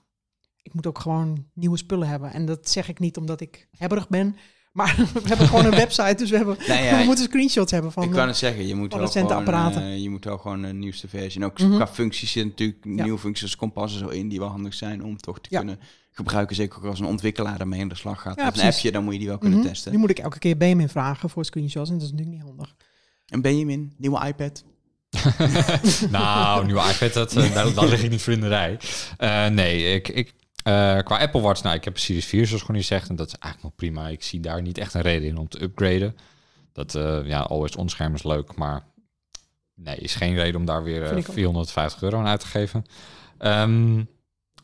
ik moet ook gewoon nieuwe spullen hebben. En dat zeg ik niet omdat ik hebberig ben, maar we hebben gewoon een website, dus we, hebben, ja, we moeten screenshots hebben van... ik kan het zeggen, je moet wel gewoon, apparaten. eh, je moet wel gewoon een nieuwste versie. En ook Mhm. qua functies zitten natuurlijk Ja. nieuwe functies als kompas en zo in die wel handig zijn om toch te Ja. kunnen gebruiken. Zeker ook als een ontwikkelaar daarmee aan de slag gaat. Ja, of een appje, dan moet je die wel kunnen Mhm. testen. Nu moet ik elke keer BM in vragen voor screenshots en dat is natuurlijk niet handig. En Benjamin, nieuwe iPad? nou, nieuwe iPad, dat, uh, daar, daar, lig ik niet voor in de rij. Uh, nee, ik, ik, uh, qua Apple Watch, nou, ik heb een Series 4, zoals gewoon zegt. En dat is eigenlijk nog prima. Ik zie daar niet echt een reden in om te upgraden. Dat, ja, always onscherm is leuk, maar nee, is geen reden om daar weer 450 euro aan uit te geven. Um,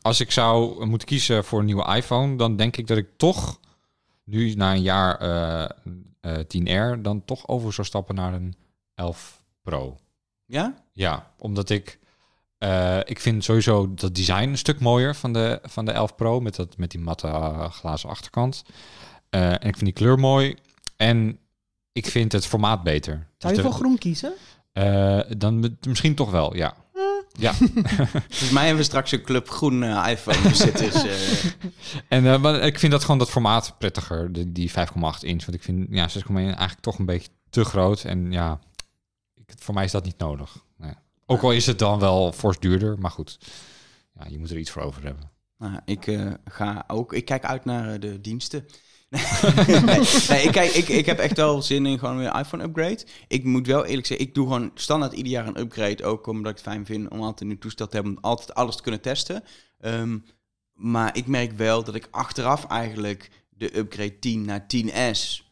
als ik zou moeten kiezen voor een nieuwe iPhone, dan denk ik dat ik toch nu na een jaar uh, 10R dan toch over zou stappen naar een 11 Pro. Ja? Ja, omdat ik uh, ik vind sowieso dat design een stuk mooier van de, van de 11 Pro met, dat, met die matte glazen achterkant. Uh, en ik vind die kleur mooi. En ik vind het formaat beter. Zou je dus voor groen kiezen? Uh, dan misschien toch wel, ja. Ja. Volgens mij hebben we straks een club groen uh, iPhone bezitters. Uh. en uh, maar ik vind dat gewoon dat formaat prettiger, de, die 5,8 inch. Want ik vind ja, 6,1 eigenlijk toch een beetje te groot. En ja, voor mij is dat niet nodig. Ook al is het dan wel fors duurder, maar goed. Ja, je moet er iets voor over hebben. Nou, ik ga ook, ik kijk uit naar de diensten. nee, ik, kijk, ik, ik heb echt wel zin in gewoon weer iPhone upgrade. Ik moet wel eerlijk zeggen, ik doe gewoon standaard ieder jaar een upgrade. Ook omdat ik het fijn vind om altijd een toestel te hebben, om altijd alles te kunnen testen. Um, maar ik merk wel dat ik achteraf eigenlijk de upgrade 10 naar 10S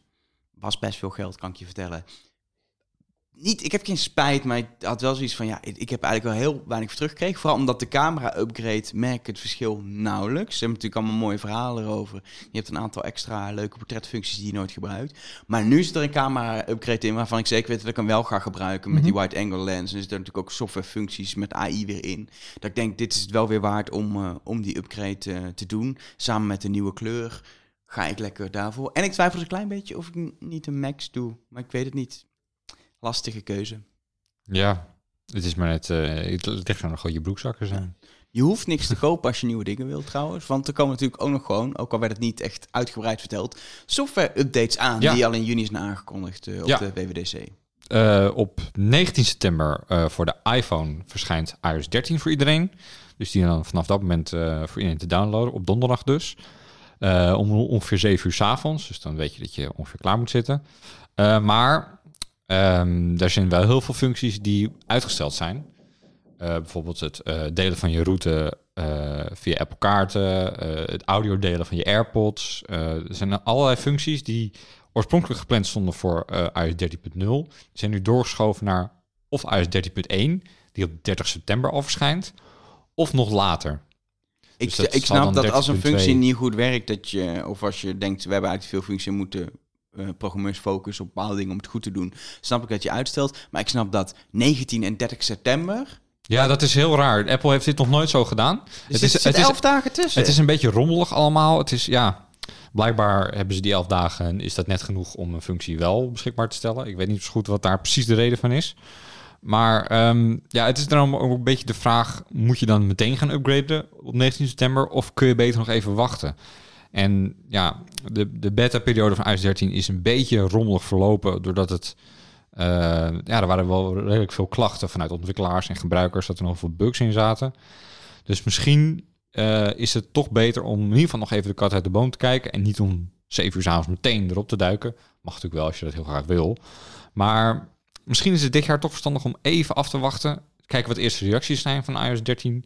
was best veel geld, kan ik je vertellen niet, ik heb geen spijt, maar ik had wel zoiets van, ja, ik heb eigenlijk wel heel weinig voor teruggekregen. Vooral omdat de camera-upgrade merk ik het verschil nauwelijks. Ze hebben natuurlijk allemaal mooie verhalen erover. Je hebt een aantal extra leuke portretfuncties die je nooit gebruikt. Maar nu zit er een camera-upgrade in waarvan ik zeker weet dat ik hem wel ga gebruiken met die mhm. wide-angle lens. En er zitten natuurlijk ook softwarefuncties met AI weer in. Dat ik denk, dit is het wel weer waard om, uh, om die upgrade uh, te doen. Samen met de nieuwe kleur ga ik lekker daarvoor. En ik twijfel dus een klein beetje of ik niet een max doe, maar ik weet het niet lastige keuze. Ja, het is maar net, uh, het ligt er nog je broekzakken zijn. Je hoeft niks te kopen als je nieuwe dingen wilt trouwens. Want er komen natuurlijk ook nog gewoon, ook al werd het niet echt uitgebreid verteld, software-updates aan die al in juni zijn aangekondigd uh, op de WWDC. Uh, op 19 september voor de iPhone verschijnt iOS 13 voor iedereen. Dus die dan vanaf dat moment voor iedereen te downloaden, op donderdag dus. om ongeveer 7 uur s avonds. Dus dan weet je dat je ongeveer klaar moet zitten. maar Um, er zijn wel heel veel functies die uitgesteld zijn. Uh, bijvoorbeeld het uh, delen van je route uh, via Apple kaarten, het audio delen van je AirPods. er zijn allerlei functies die oorspronkelijk gepland stonden voor iOS 13.0. Die zijn nu doorgeschoven naar of iOS 13.1, die op 30 september al verschijnt, of nog later. Ik, dus ik snap dat als een functie niet goed werkt, dat je, of als je denkt, we hebben eigenlijk veel functies moeten uh, programmeurs focus op bepaalde dingen om het goed te doen, snap ik dat je uitstelt. Maar ik snap dat 19 en 30 september. Ja, dat is heel raar. Apple heeft dit nog nooit zo gedaan. Dus het is het elf dagen tussen. Het is een beetje rommelig allemaal. Het is ja. Blijkbaar hebben ze die elf dagen en is dat net genoeg om een functie wel beschikbaar te stellen. Ik weet niet zo goed wat daar precies de reden van is. Maar um, ja, het is dan ook een beetje de vraag: moet je dan meteen gaan upgraden op 19 september of kun je beter nog even wachten? En ja, de, de beta-periode van iOS 13 is een beetje rommelig verlopen, doordat het... Uh, ja, er waren wel redelijk veel klachten vanuit ontwikkelaars en gebruikers dat er nog veel bugs in zaten. Dus misschien uh, is het toch beter om in ieder geval nog even de kat uit de boom te kijken en niet om 7 uur s'avonds meteen erop te duiken. Mag natuurlijk wel als je dat heel graag wil. Maar misschien is het dit jaar toch verstandig om even af te wachten. Kijken wat de eerste reacties zijn van iOS 13.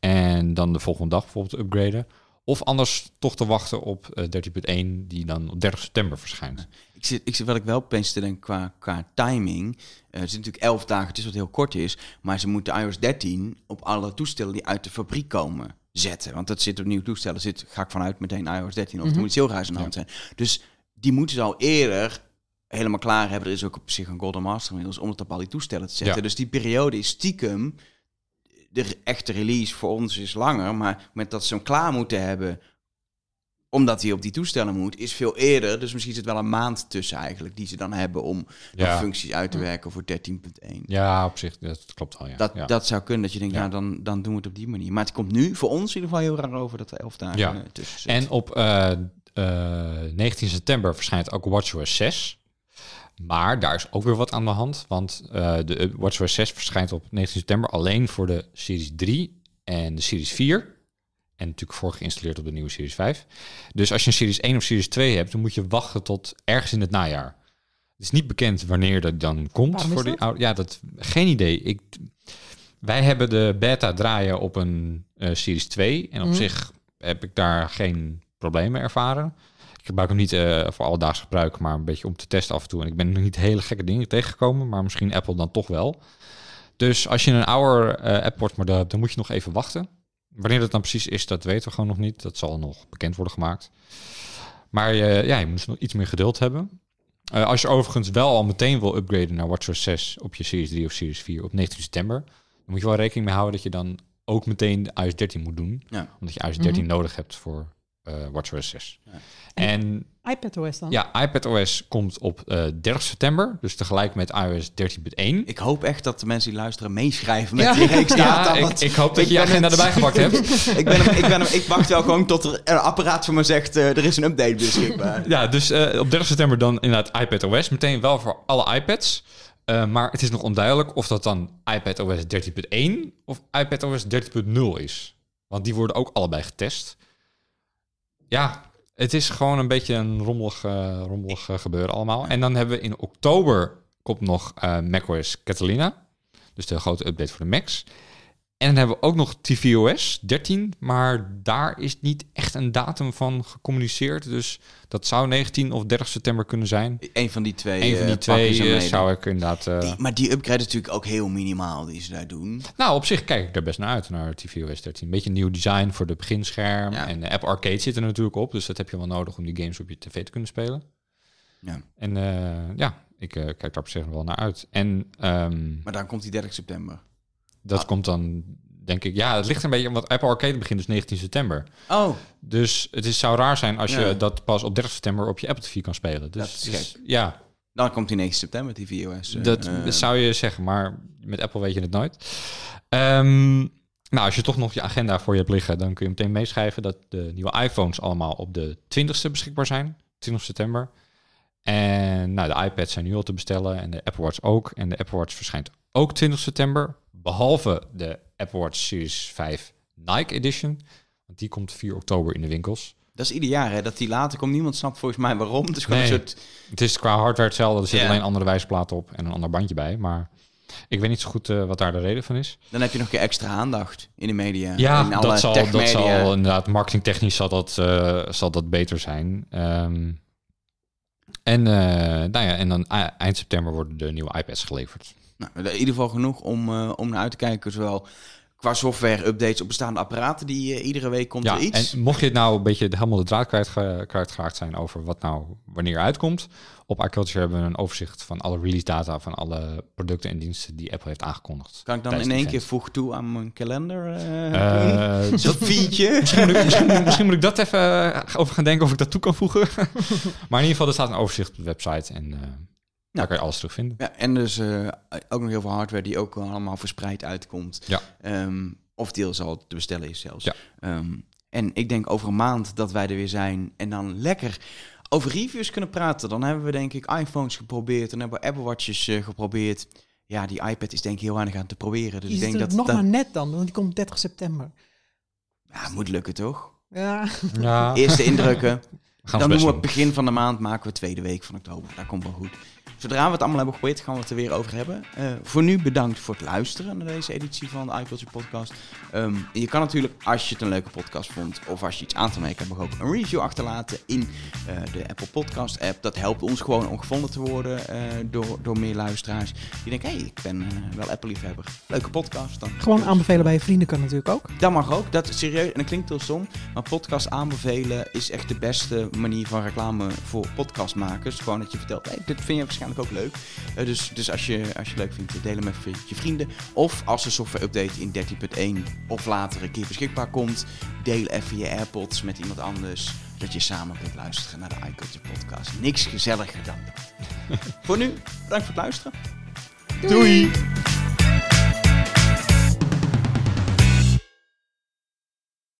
En dan de volgende dag bijvoorbeeld upgraden. Of anders toch te wachten op uh, eh, 13.1, die dan op 30 september verschijnt. Ik zit, ik zit wel ik wel opeens te denken qua, qua timing. Uh, het is natuurlijk 11 dagen, het is wat heel kort is. Maar ze moeten iOS 13 op alle toestellen die uit de fabriek komen zetten. Want dat zit op nieuwe toestellen, zit, ga ik vanuit meteen iOS 13. Of mm -hmm. moet heel raar in de hand zijn. Dus die moeten ze al eerder helemaal klaar hebben. Er is ook op zich een Golden Master inmiddels om het op al die toestellen te zetten. Dus die periode is stiekem de echte release voor ons is langer, maar met dat ze hem klaar moeten hebben, omdat hij op die toestellen moet, is veel eerder. Dus misschien zit wel een maand tussen eigenlijk, die ze dan hebben om ja. functies uit te werken voor 13.1. Ja, op zich, dat klopt wel. Ja. Dat, ja. dat zou kunnen, dat je denkt, ja. nou dan, dan doen we het op die manier. Maar het komt nu voor ons in ieder geval heel raar over dat er elf dagen tussen zit. En op uh, uh, 19 september verschijnt ook WatchOS 6. Maar daar is ook weer wat aan de hand, want uh, de WatchOS 6 verschijnt op 19 september alleen voor de Series 3 en de Series 4. En natuurlijk voor geïnstalleerd op de nieuwe Series 5. Dus als je een Series 1 of Series 2 hebt, dan moet je wachten tot ergens in het najaar. Het is niet bekend wanneer dat dan komt. Waarom voor die oude, ja, dat geen idee. Ik, wij hebben de beta draaien op een eh, Series 2 en op Mhm. zich heb ik daar geen problemen ervaren. Ik gebruik hem niet eh, voor alledaags gebruik, maar een beetje om te testen af en toe. En ik ben nog niet hele gekke dingen tegengekomen, maar misschien Apple dan toch wel. Dus als je een ouder eh Apple model hebt, dan moet je nog even wachten. Wanneer dat dan precies is, dat weten we gewoon nog niet. Dat zal nog bekend worden gemaakt. Maar eh, ja, je moet nog iets meer geduld hebben. Eh, als je overigens wel al meteen wil upgraden naar WatchOS 6 op je Series 3 of Series 4 op 19 september, dan moet je wel rekening mee houden dat je dan ook meteen de iOS 13 moet doen. Ja. Omdat je iOS 13 Mhm. nodig hebt voor eh WatchOS 6. Ja. En iPadOS dan? ja, iPadOS komt op eh 30 september, dus tegelijk met iOS 13.1. Ik hoop echt dat de mensen die luisteren meeschrijven met Ja. die reeks data. Ja, ik, hoop dat ik je je agenda het- erbij gepakt hebt. ik, ben hem, ik, ben hem, ik wacht wel gewoon tot er een apparaat voor me zegt... eh, er is een update beschikbaar. Ja, dus eh, op 30 september dan inderdaad iPadOS. Meteen wel voor alle iPads. Eh, maar het is nog onduidelijk of dat dan iPadOS 13.1 of iPadOS 13.0 is. Want die worden ook allebei getest. Ja, het is gewoon een beetje een rommelig, eh, rommelig eh, gebeuren allemaal. En dan hebben we in oktober komt nog eh, macOS Catalina. Dus de grote update voor de Macs. En dan hebben we ook nog tvOS 13, maar daar is niet echt een datum van gecommuniceerd. Dus dat zou 19 of 30 september kunnen zijn. Een van die twee. Een van die eh, twee eh, zou ik inderdaad... eh, Die- maar die upgrade is natuurlijk ook heel minimaal die ze daar doen. Nou, op zich kijk ik er best naar uit, naar tvOS 13. Een beetje een nieuw design voor de beginscherm. Ja. En de App Arcade zit er natuurlijk op, dus dat heb je wel nodig om die games op je tv te kunnen spelen. Ja. En ja, ik kijk daar op zich wel naar uit. En ehm, Maar dan komt die 30 september. Dat Ah. komt dan, denk ik... Ja, het ligt een beetje, omdat Apple Arcade begint dus 19 september. Oh, Dus het is, zou raar zijn als Ja. je dat pas op 30 september op je Apple TV kan spelen. Dus, Dat is dus, ja, dan komt die 9 september, die VOS. eh, dat, eh, zou je zeggen, maar met Apple weet je het nooit. Ehm, nou, als je toch nog je agenda voor je hebt liggen, dan kun je meteen meeschrijven dat de nieuwe iPhones allemaal op de 20ste beschikbaar zijn, 20 september. En nou, de iPads zijn nu al te bestellen en de Apple Watch ook. En de Apple Watch verschijnt ook 20 september, behalve de Apple Watch Series 5 Nike Edition. Want die komt 4 oktober in de winkels. Dat is ieder jaar, hè, dat die later komt. Niemand snapt volgens mij waarom. Het is gewoon Nee. een soort... Het is qua hardware hetzelfde, er zit Ja. alleen andere wijzerplaat op en een ander bandje bij. Maar ik weet niet zo goed eh, wat daar de reden van is. Dan heb je nog een keer extra aandacht in de media. Ja, in alle dat zal, dat zal inderdaad marketingtechnisch zal dat, eh, zal dat beter zijn. Ehm, en, eh, nou ja, en dan eind september worden de nieuwe iPads geleverd. Nou, in ieder geval genoeg om, eh, om naar uit te kijken. Zowel qua software-updates op bestaande apparaten. Die eh, iedere week komt Ja, er iets. en mocht je het nou een beetje helemaal de draad kwijt, kwijtgeraakt zijn over wat nou wanneer uitkomt, op iCulture hebben we een overzicht van alle release data van alle producten en diensten die Apple heeft aangekondigd. Kan ik dan in één keer voeg toe aan mijn kalender? feature. Misschien moet, ik, misschien, misschien moet ik dat even over gaan denken of ik dat toe kan voegen. maar in ieder geval, er staat een overzicht op de website en daar kan je alles terugvinden. Ja, en dus eh, ook nog heel veel hardware die ook allemaal verspreid uitkomt. Ja. Ehm, of deels al te bestellen is zelfs. Ja. Ehm, en ik denk over een maand dat wij er weer zijn en dan lekker over reviews kunnen praten. Dan hebben we denk ik iPhones geprobeerd. Dan hebben we Apple Watches eh, geprobeerd. Ja, die iPad is denk ik heel weinig aan te proberen. Dus ik denk is dat nog dat maar net dan, want die komt 30 september. ja, moet lukken toch? Ja, Ja, Eerste indrukken. dan doen we het begin van de maand, maken we tweede week van oktober. Dat komt wel goed. Zodra we het allemaal hebben geprobeerd, gaan we het er weer over hebben. Eh, voor nu bedankt voor het luisteren naar deze editie van de iCulture Podcast. Ehm, je kan natuurlijk, als je het een leuke podcast vond, of als je iets aan te merken hebt, ook een review achterlaten in eh, de Apple Podcast app. Dat helpt ons gewoon om gevonden te worden eh, door, door meer luisteraars. Die denken, hé, hey, ik ben wel Apple-liefhebber. Leuke podcast. Dan gewoon aanbevelen bij je vrienden kan natuurlijk ook. dat mag ook. Dat is serieus. En dat klinkt heel stom. Maar podcast aanbevelen is echt de beste manier van reclame voor podcastmakers. Gewoon dat je vertelt, hey, dit vind je waarschijnlijk ook leuk. Eh, dus dus als, je, als je het leuk vindt, deel hem even met je vrienden. Of als de software update in 13.1 of later een keer beschikbaar komt, deel even je AirPods met iemand anders. Dat je samen kunt luisteren naar de iCulture podcast. Niks gezelliger dan dat. voor nu, bedankt voor het luisteren. Doei.